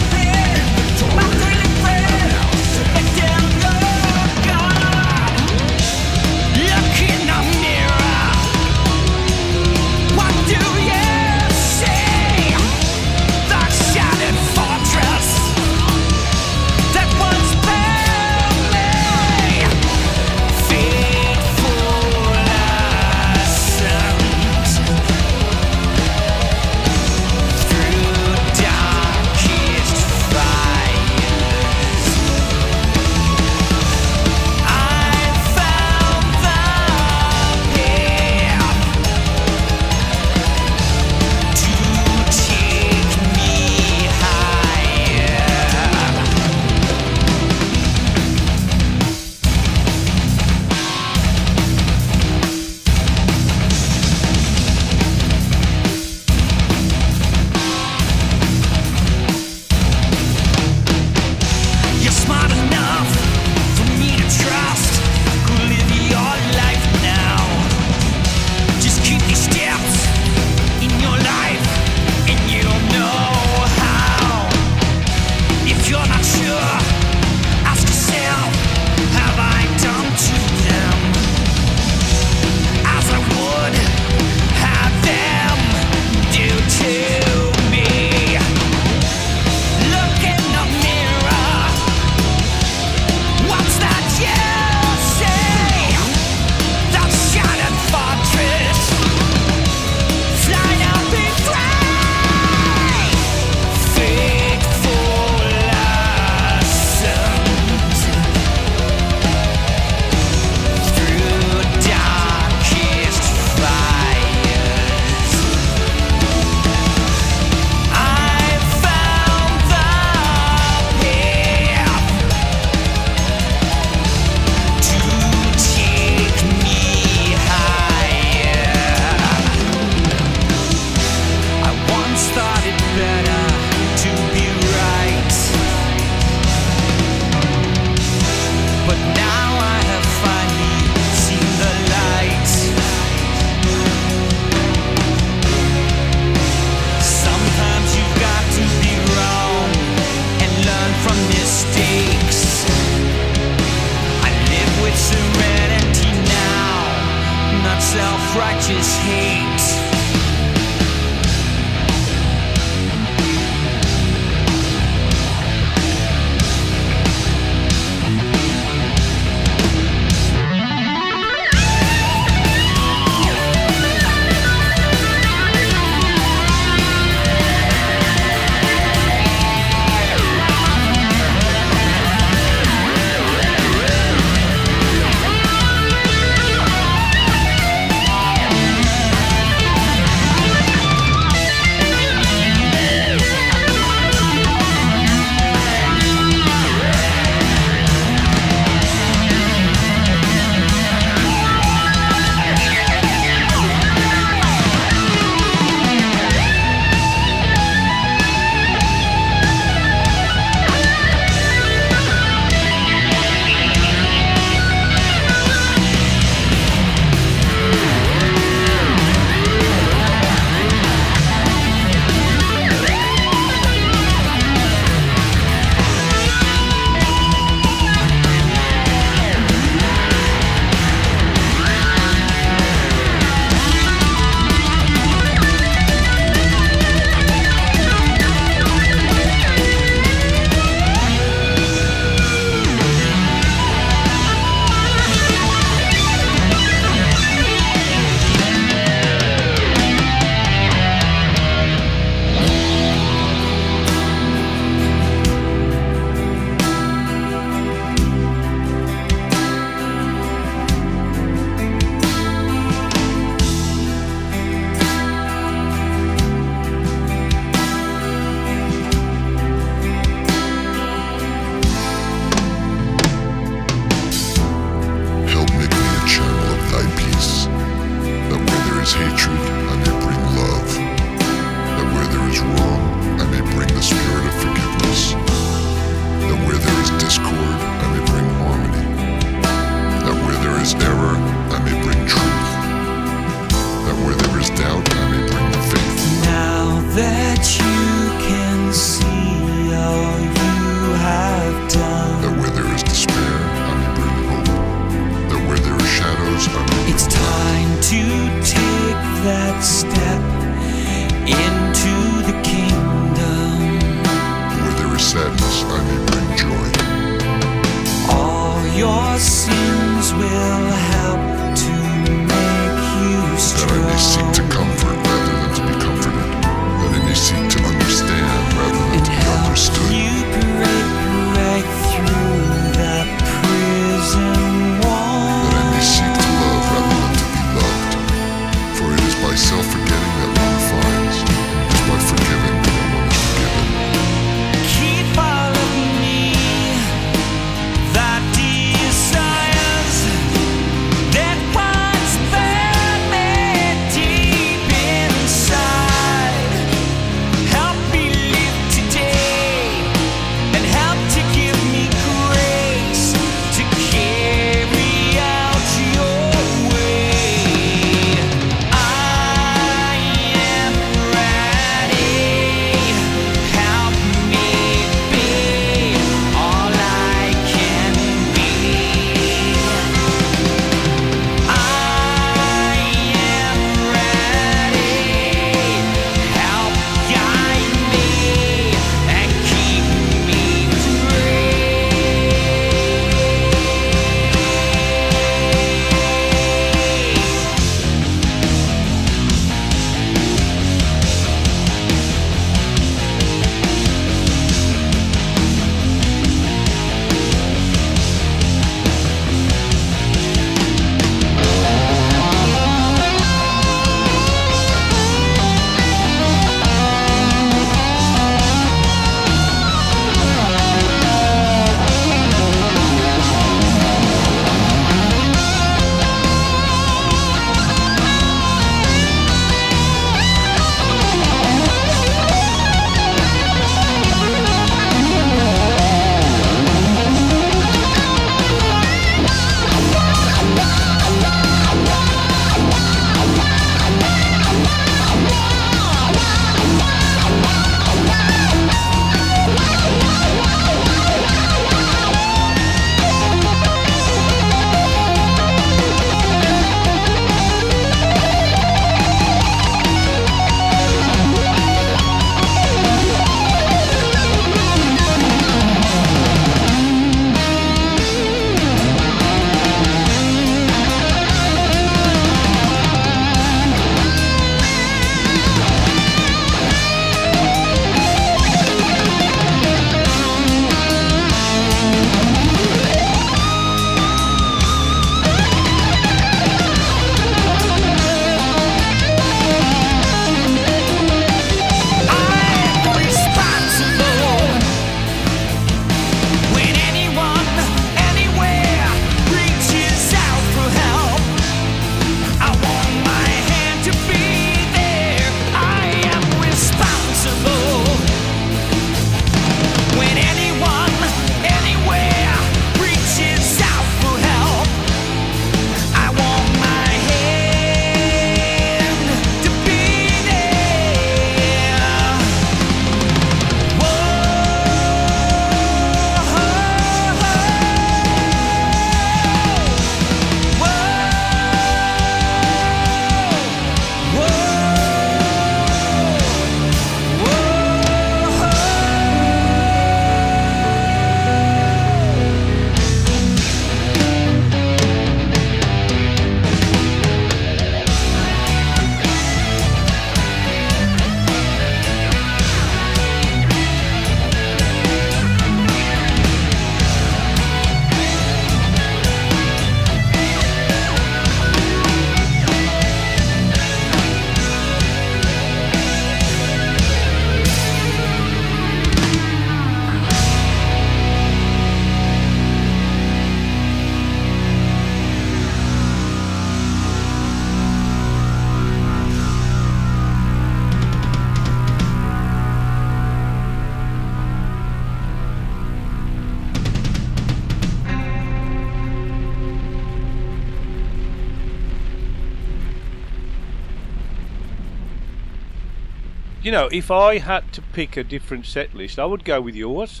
You know, if I had to pick a different set list, I would go with yours.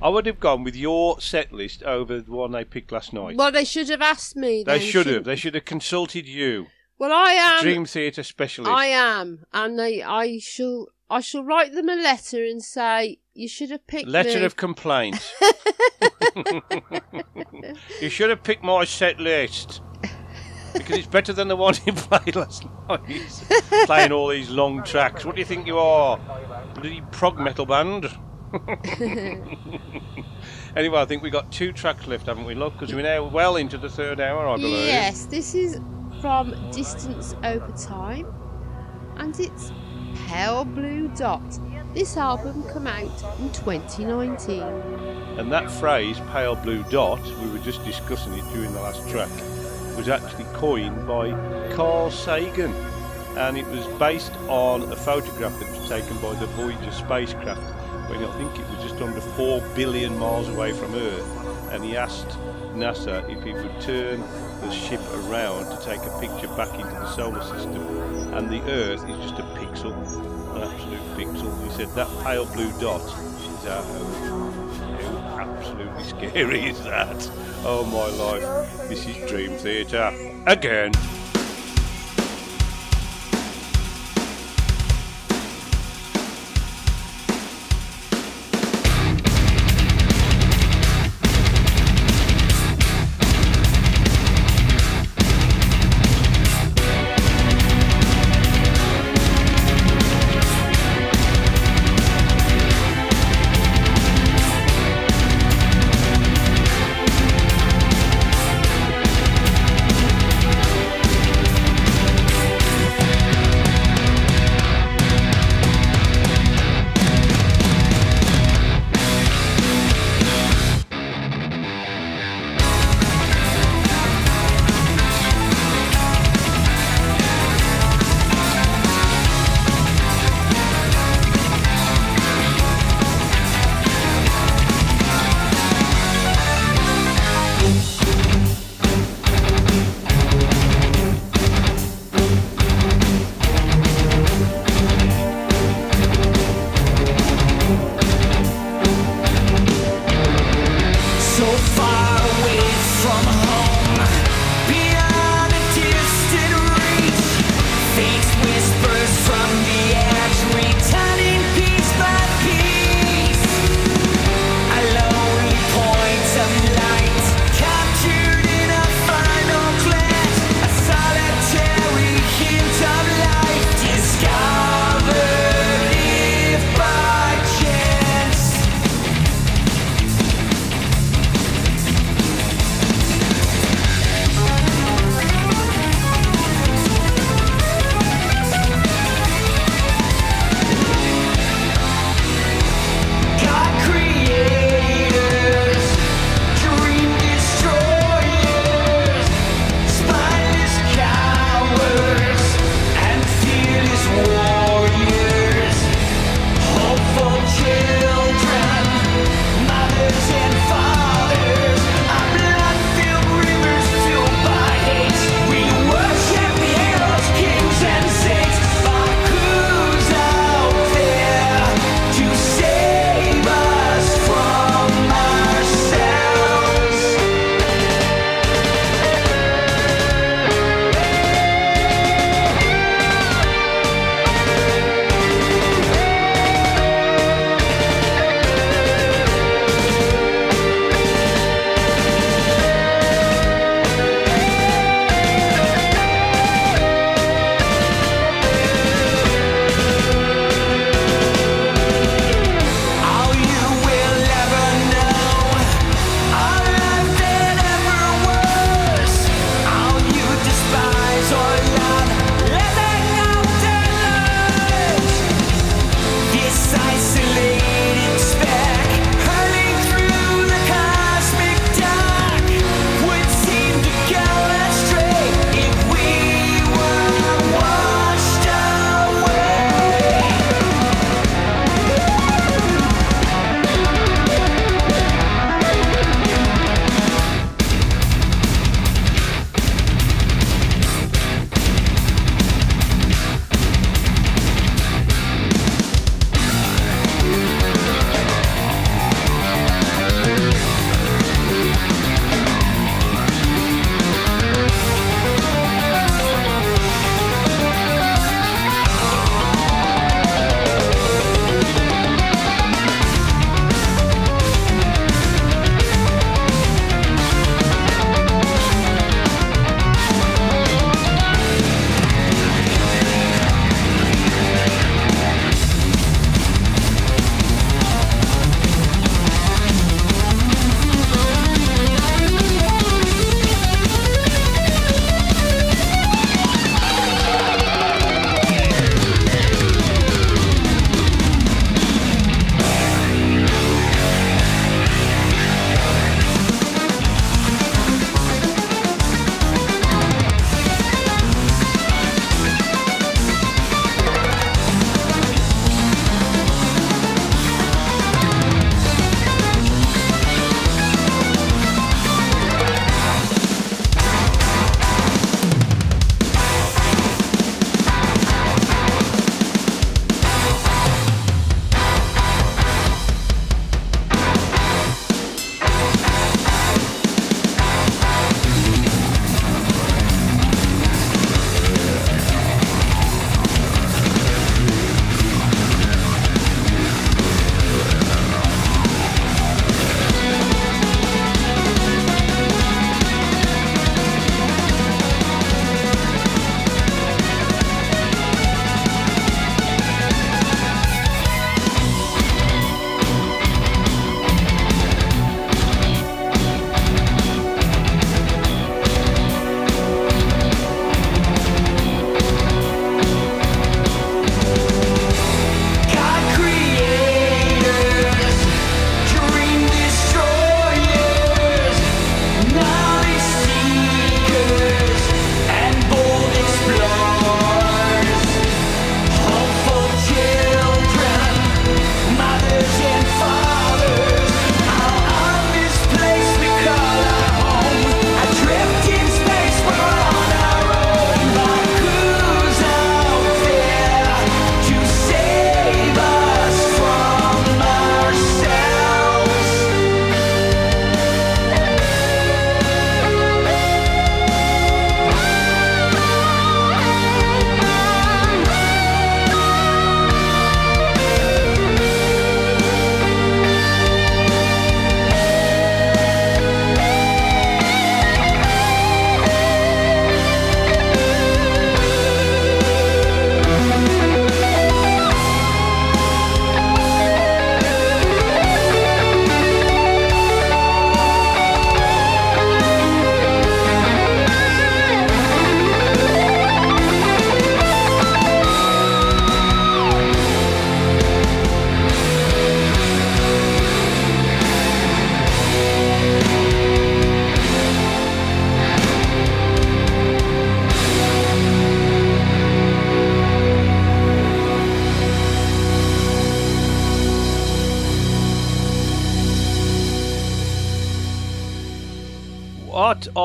I would have gone with your set list over the one they picked last night. Well, they should have asked me. they then, should have. They should have consulted you, Well, I am. Dream Theater specialist. I am, and they, I shall. I shall write them a letter and say you should have picked Letter me. of complaint. you should have picked my set list. Because it's better than the one he played last night. Playing all these long tracks. What do you think you are? Bloody prog metal band? anyway, I think we've got two tracks left, haven't we, love? Because we're now well into the third hour, I believe. Yes, this is from Distance Over Time, and it's Pale Blue Dot. This album came out in 2019. And that phrase, pale blue dot, we were just discussing it during the last track, was actually coined by Carl Sagan. And it was based on a photograph that was taken by the Voyager spacecraft when I think it was just under 4 billion miles away from Earth. And he asked NASA if he would turn the ship around to take a picture back into the solar system. And the Earth is just a pixel, an absolute pixel. He said that pale blue dot is our home. How absolutely scary is that? Oh my life, this is Dream Theater again.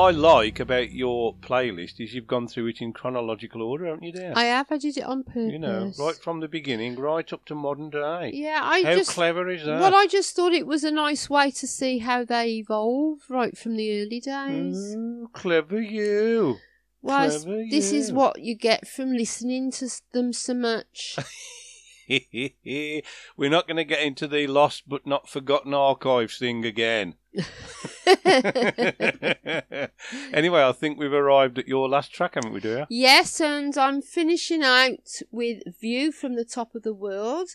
I like about your playlist is you've gone through it in chronological order, haven't you, dear? I have. I did it on purpose. You know, right from the beginning, right up to modern day. Yeah, I How just clever is that? Well, I just thought it was a nice way to see how they evolve right from the early days. Mm, clever you. Well, Clever this is what you get from listening to them so much. We're not going to get into the lost but not forgotten archives thing again. anyway, I think we've arrived at your last track, haven't we, dear? yes, and I'm finishing out with "View from the Top of the World,"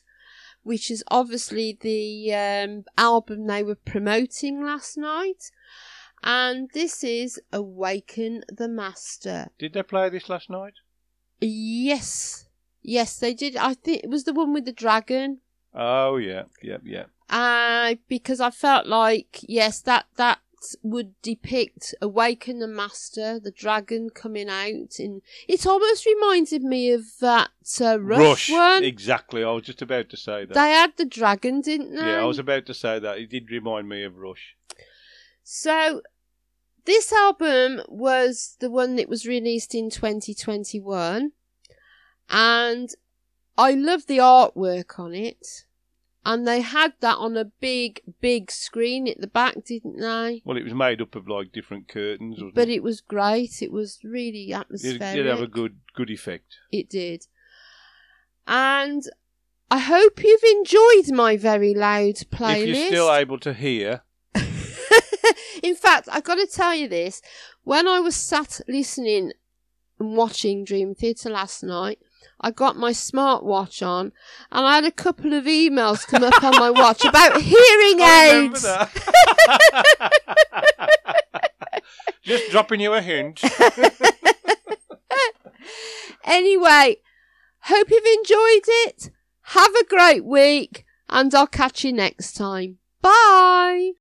which is obviously the um, album they were promoting last night, and this is "Awaken the Master." Did they play this last night? Yes, yes, they did. I think it was the one with the dragon. Oh, yeah, yeah, yeah. Uh, because I felt like yes, that that would depict awaken the master, the dragon coming out, and it almost reminded me of that uh, Rush, one. Exactly. I was just about to say that. They had the dragon, didn't they? Yeah, I was about to say that. It did remind me of Rush. So this album was the one that was released in 2021 and I love the artwork on it. And they had that on a big, big screen at the back, didn't they? Well, it was made up of like different curtains. But it? it was great. It was really atmospheric. It did have a good, good effect. It did. And I hope you've enjoyed my very loud playlist. If you're still able to hear, In fact, I've got to tell you this. When I was sat listening and watching Dream Theater last night, I got my smartwatch on and I had a couple of emails come up on my watch about hearing aids. just dropping you a hint. Anyway, hope you've enjoyed it. Have a great week and I'll catch you next time. Bye.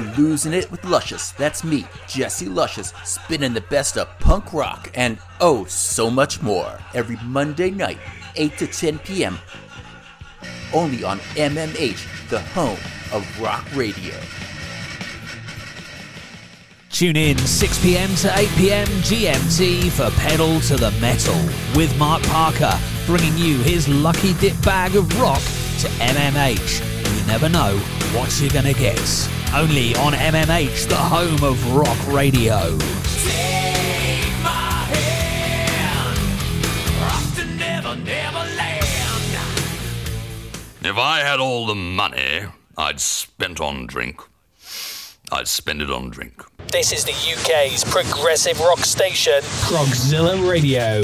To Losing It with Luscious. That's me, Jesse Luscious, spinning the best of punk rock and oh, so much more every Monday night, 8 to 10 p.m. Only on MMH, the home of rock radio. Tune in 6 pm to 8 pm GMT for Pedal to the Metal with Mark Parker, bringing you his lucky dip bag of rock to MMH. You never know what you're gonna get. Only on MMH, the home of rock radio. If I had all the money I'd spent on drink, I'd spend it on drink. This is the UK's progressive rock station, Progzilla Radio.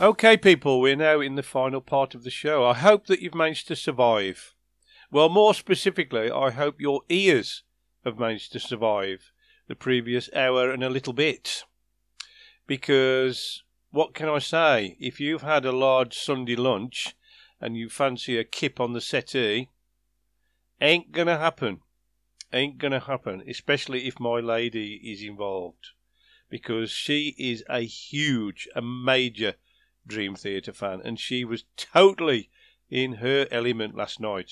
Okay, people, we're now in the final part of the show. I hope that you've managed to survive. Well, more specifically, I hope your ears have managed to survive the previous hour and a little bit. Because, what can I say? If you've had a large Sunday lunch and you fancy a kip on the settee, ain't gonna happen. Ain't gonna happen, especially if my lady is involved. Because she is a huge, a major Dream Theater fan, and she was totally in her element last night.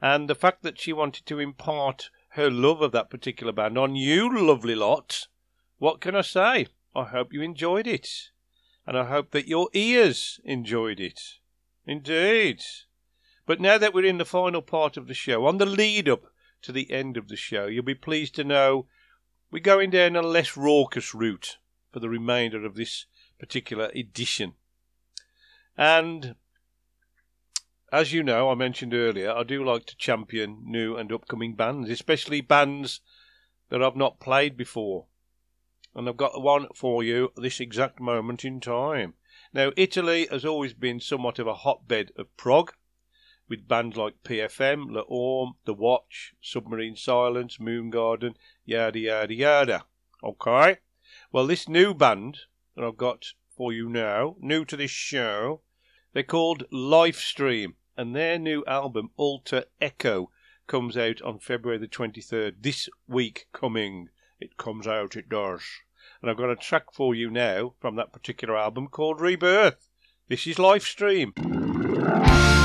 And the fact that she wanted to impart her love of that particular band on you, lovely lot, what can I say? I hope you enjoyed it. And I hope that your ears enjoyed it. Indeed. But now that we're in the final part of the show, on the lead up to the end of the show, you'll be pleased to know we're going down a less raucous route for the remainder of this particular edition. And as you know, I mentioned earlier, I do like to champion new and upcoming bands, especially bands that I've not played before. And I've got one for you this exact moment in time. Now, Italy has always been somewhat of a hotbed of prog, with bands like PFM, Le Orme, The Watch, Submarine Silence, Moon Garden, yada yada yada. Okay? Well, this new band that I've got for you now, new to this show, they're called Lifestream, and their new album, Alter Echo, comes out on February the 23rd. This week coming. It comes out, it does. And I've got a track for you now from that particular album called Rebirth. This is Lifestream. Silence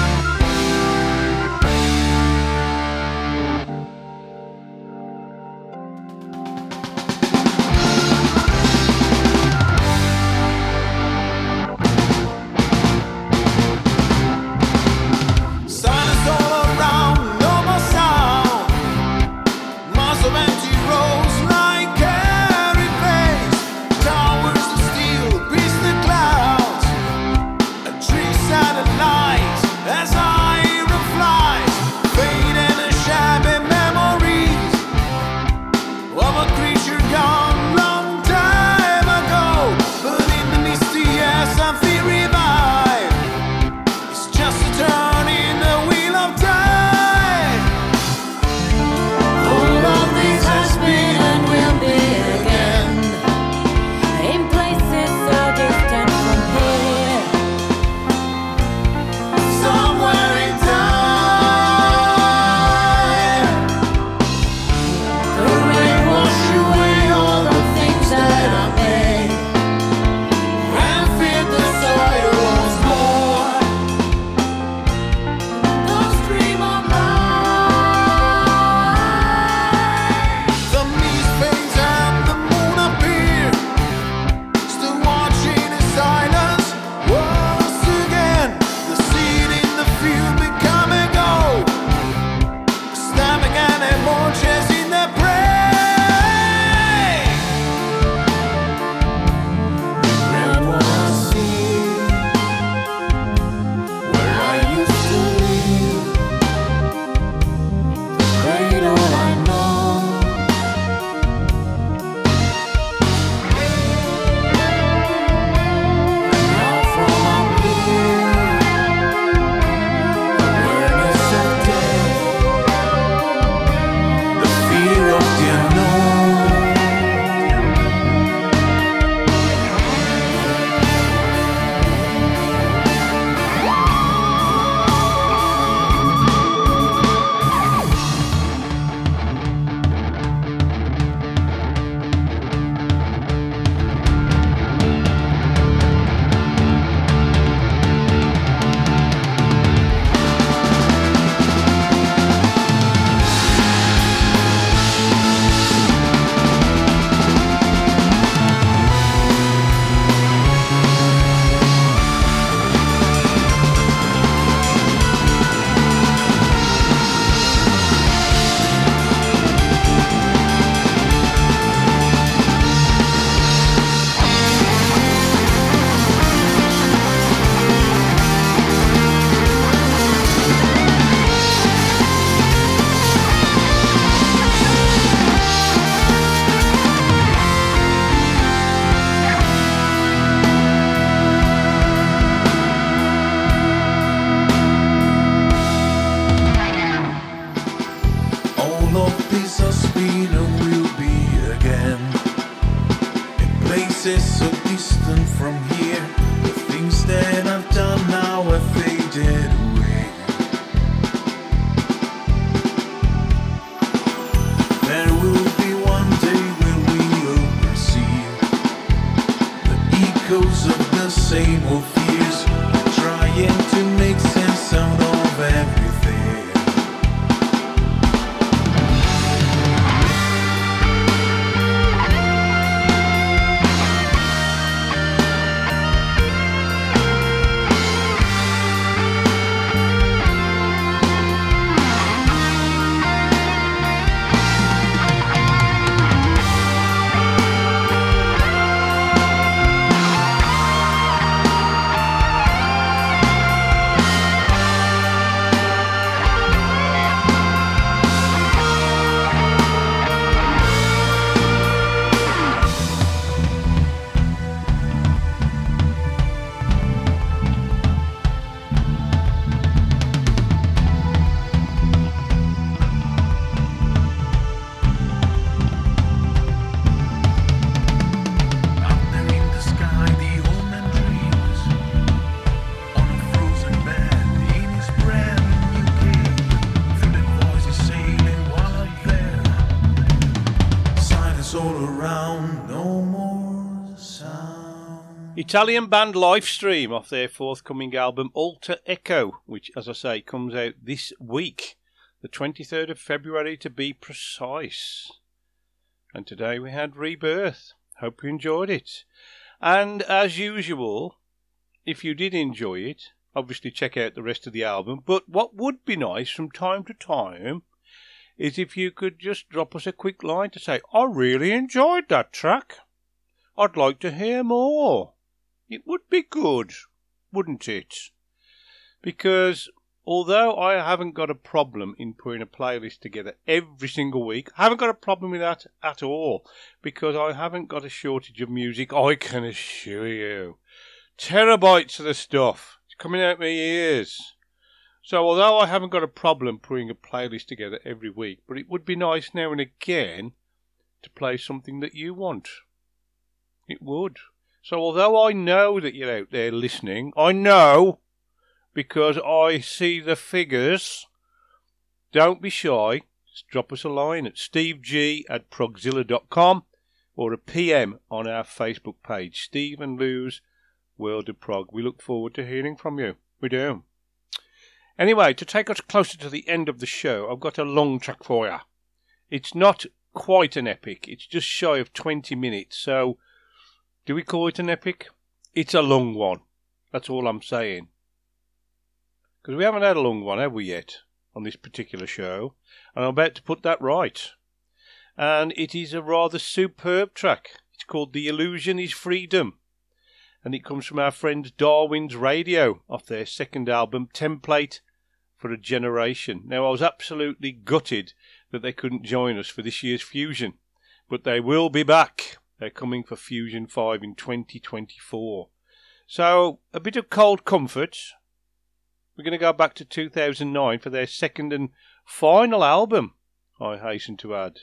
Italian band Lifestream off their forthcoming album Alter Echo, which, as I say, comes out this week, the 23rd of February to be precise. And today we had Rebirth. Hope you enjoyed it. And as usual, if you did enjoy it, obviously check out the rest of the album. But what would be nice from time to time is if you could just drop us a quick line to say, I really enjoyed that track. I'd like to hear more. It would be good, wouldn't it? Because although I haven't got a problem in putting a playlist together every single week, I haven't got a problem with that at all. Because I haven't got a shortage of music, I can assure you. Terabytes of the stuff. It's coming out my ears. So although I haven't got a problem putting a playlist together every week, but it would be nice now and again to play something that you want. It would. So although I know that you're out there listening, I know because I see the figures. Don't be shy. Just drop us a line at steveg at progzilla.com or a PM on our Facebook page, Steve and Lou's World of Prog. We look forward to hearing from you. We do. Anyway, to take us closer to the end of the show, I've got a long track for you. It's not quite an epic, it's just shy of 20 minutes, so do we call it an epic? It's a long one. That's all I'm saying. Because we haven't had a long one, have we yet, on this particular show? And I'm about to put that right. And it is a rather superb track. It's called The Illusion is Freedom. And it comes from our friends Darwin's Radio off their second album, Template for a Generation. Now, I was absolutely gutted that they couldn't join us for this year's Fusion, but they will be back. They're coming for Fusion 5 in 2024. So, a bit of cold comfort. We're going to go back to 2009 for their second and final album, I hasten to add.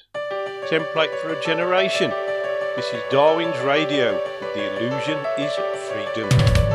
Template for a Generation. This is Darwin's Radio. The illusion is freedom.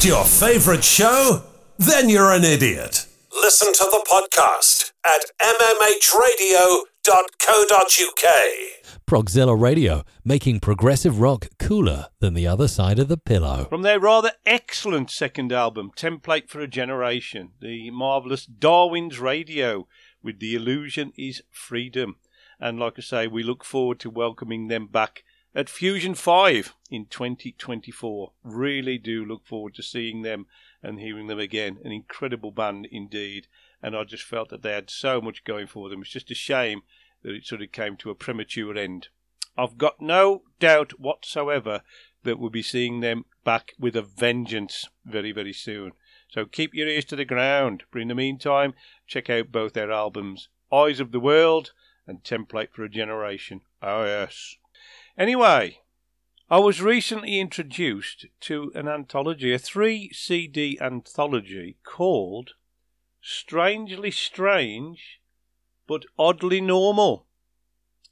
Missed your favorite show? Then you're an idiot. Listen to the podcast at mmhradio.co.uk. Progzilla Radio, making progressive rock cooler than the other side of the pillow. From their rather excellent second album, Template for a Generation, the marvellous Darwin's Radio with The Illusion is Freedom. And like I say, we look forward to welcoming them back at Fusion 5 in 2024. Really do look forward to seeing them and hearing them again. An incredible band indeed. And I just felt that they had so much going for them. It's just a shame that it sort of came to a premature end. I've got no doubt whatsoever that we'll be seeing them back with a vengeance very, very soon. So keep your ears to the ground. But in the meantime, check out both their albums, Eyes of the World and Template for a Generation. Oh, yes. Anyway, I was recently introduced to an anthology, a three CD anthology called Strangely Strange but Oddly Normal.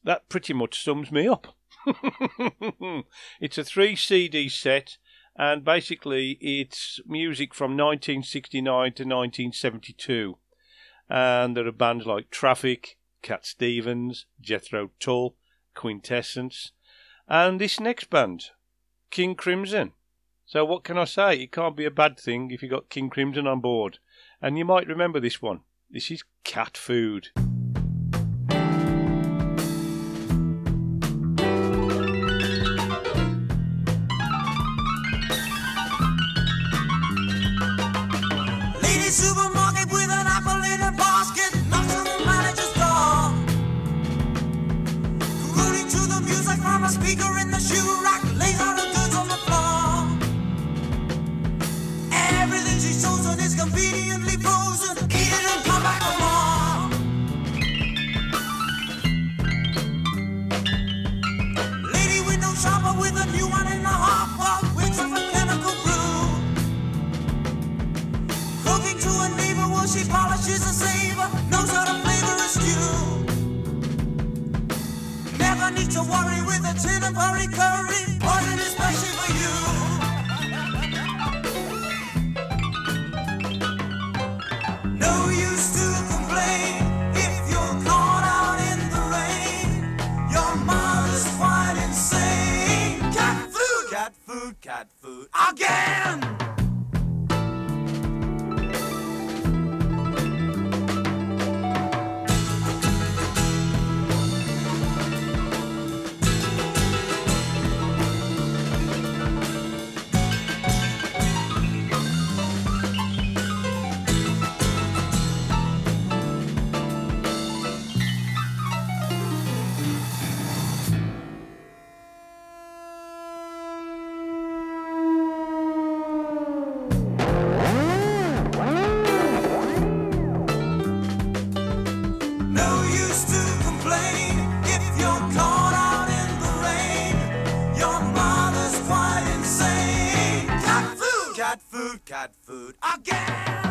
That pretty much sums me up. it's a three CD set, and basically it's music from 1969 to 1972. And there are bands like Traffic, Cat Stevens, Jethro Tull, Quintessence, and this next band, King Crimson. So what can I say? It can't be a bad thing if you got King Crimson on board. And you might remember this one. This is Cat Food. Need to worry with a tin of hurry curry, ordered especially for you. Cat food, cat food, cat food again. Again.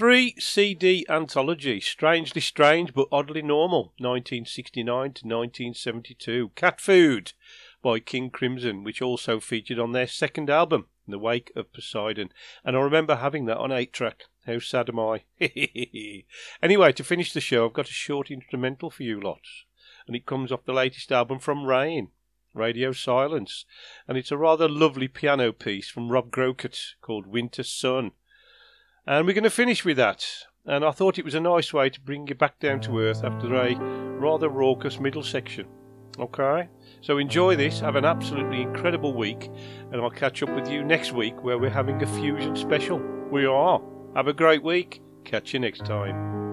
Three CD anthology, strangely strange but oddly normal, 1969 to 1972. Cat Food by King Crimson, which also featured on their second album, In the Wake of Poseidon. And I remember having that on 8 track. How sad am I? anyway, to finish the show, I've got a short instrumental for you lots. And it comes off the latest album from Rain, Radio Silence. And it's a rather lovely piano piece from Rob Grokert called Winter Sun. And we're going to finish with that. And I thought it was a nice way to bring you back down to earth after a rather raucous middle section. Okay? So enjoy this, have an absolutely incredible week, and I'll catch up with you next week where we're having a fusion special. We are. Have a great week. Catch you next time.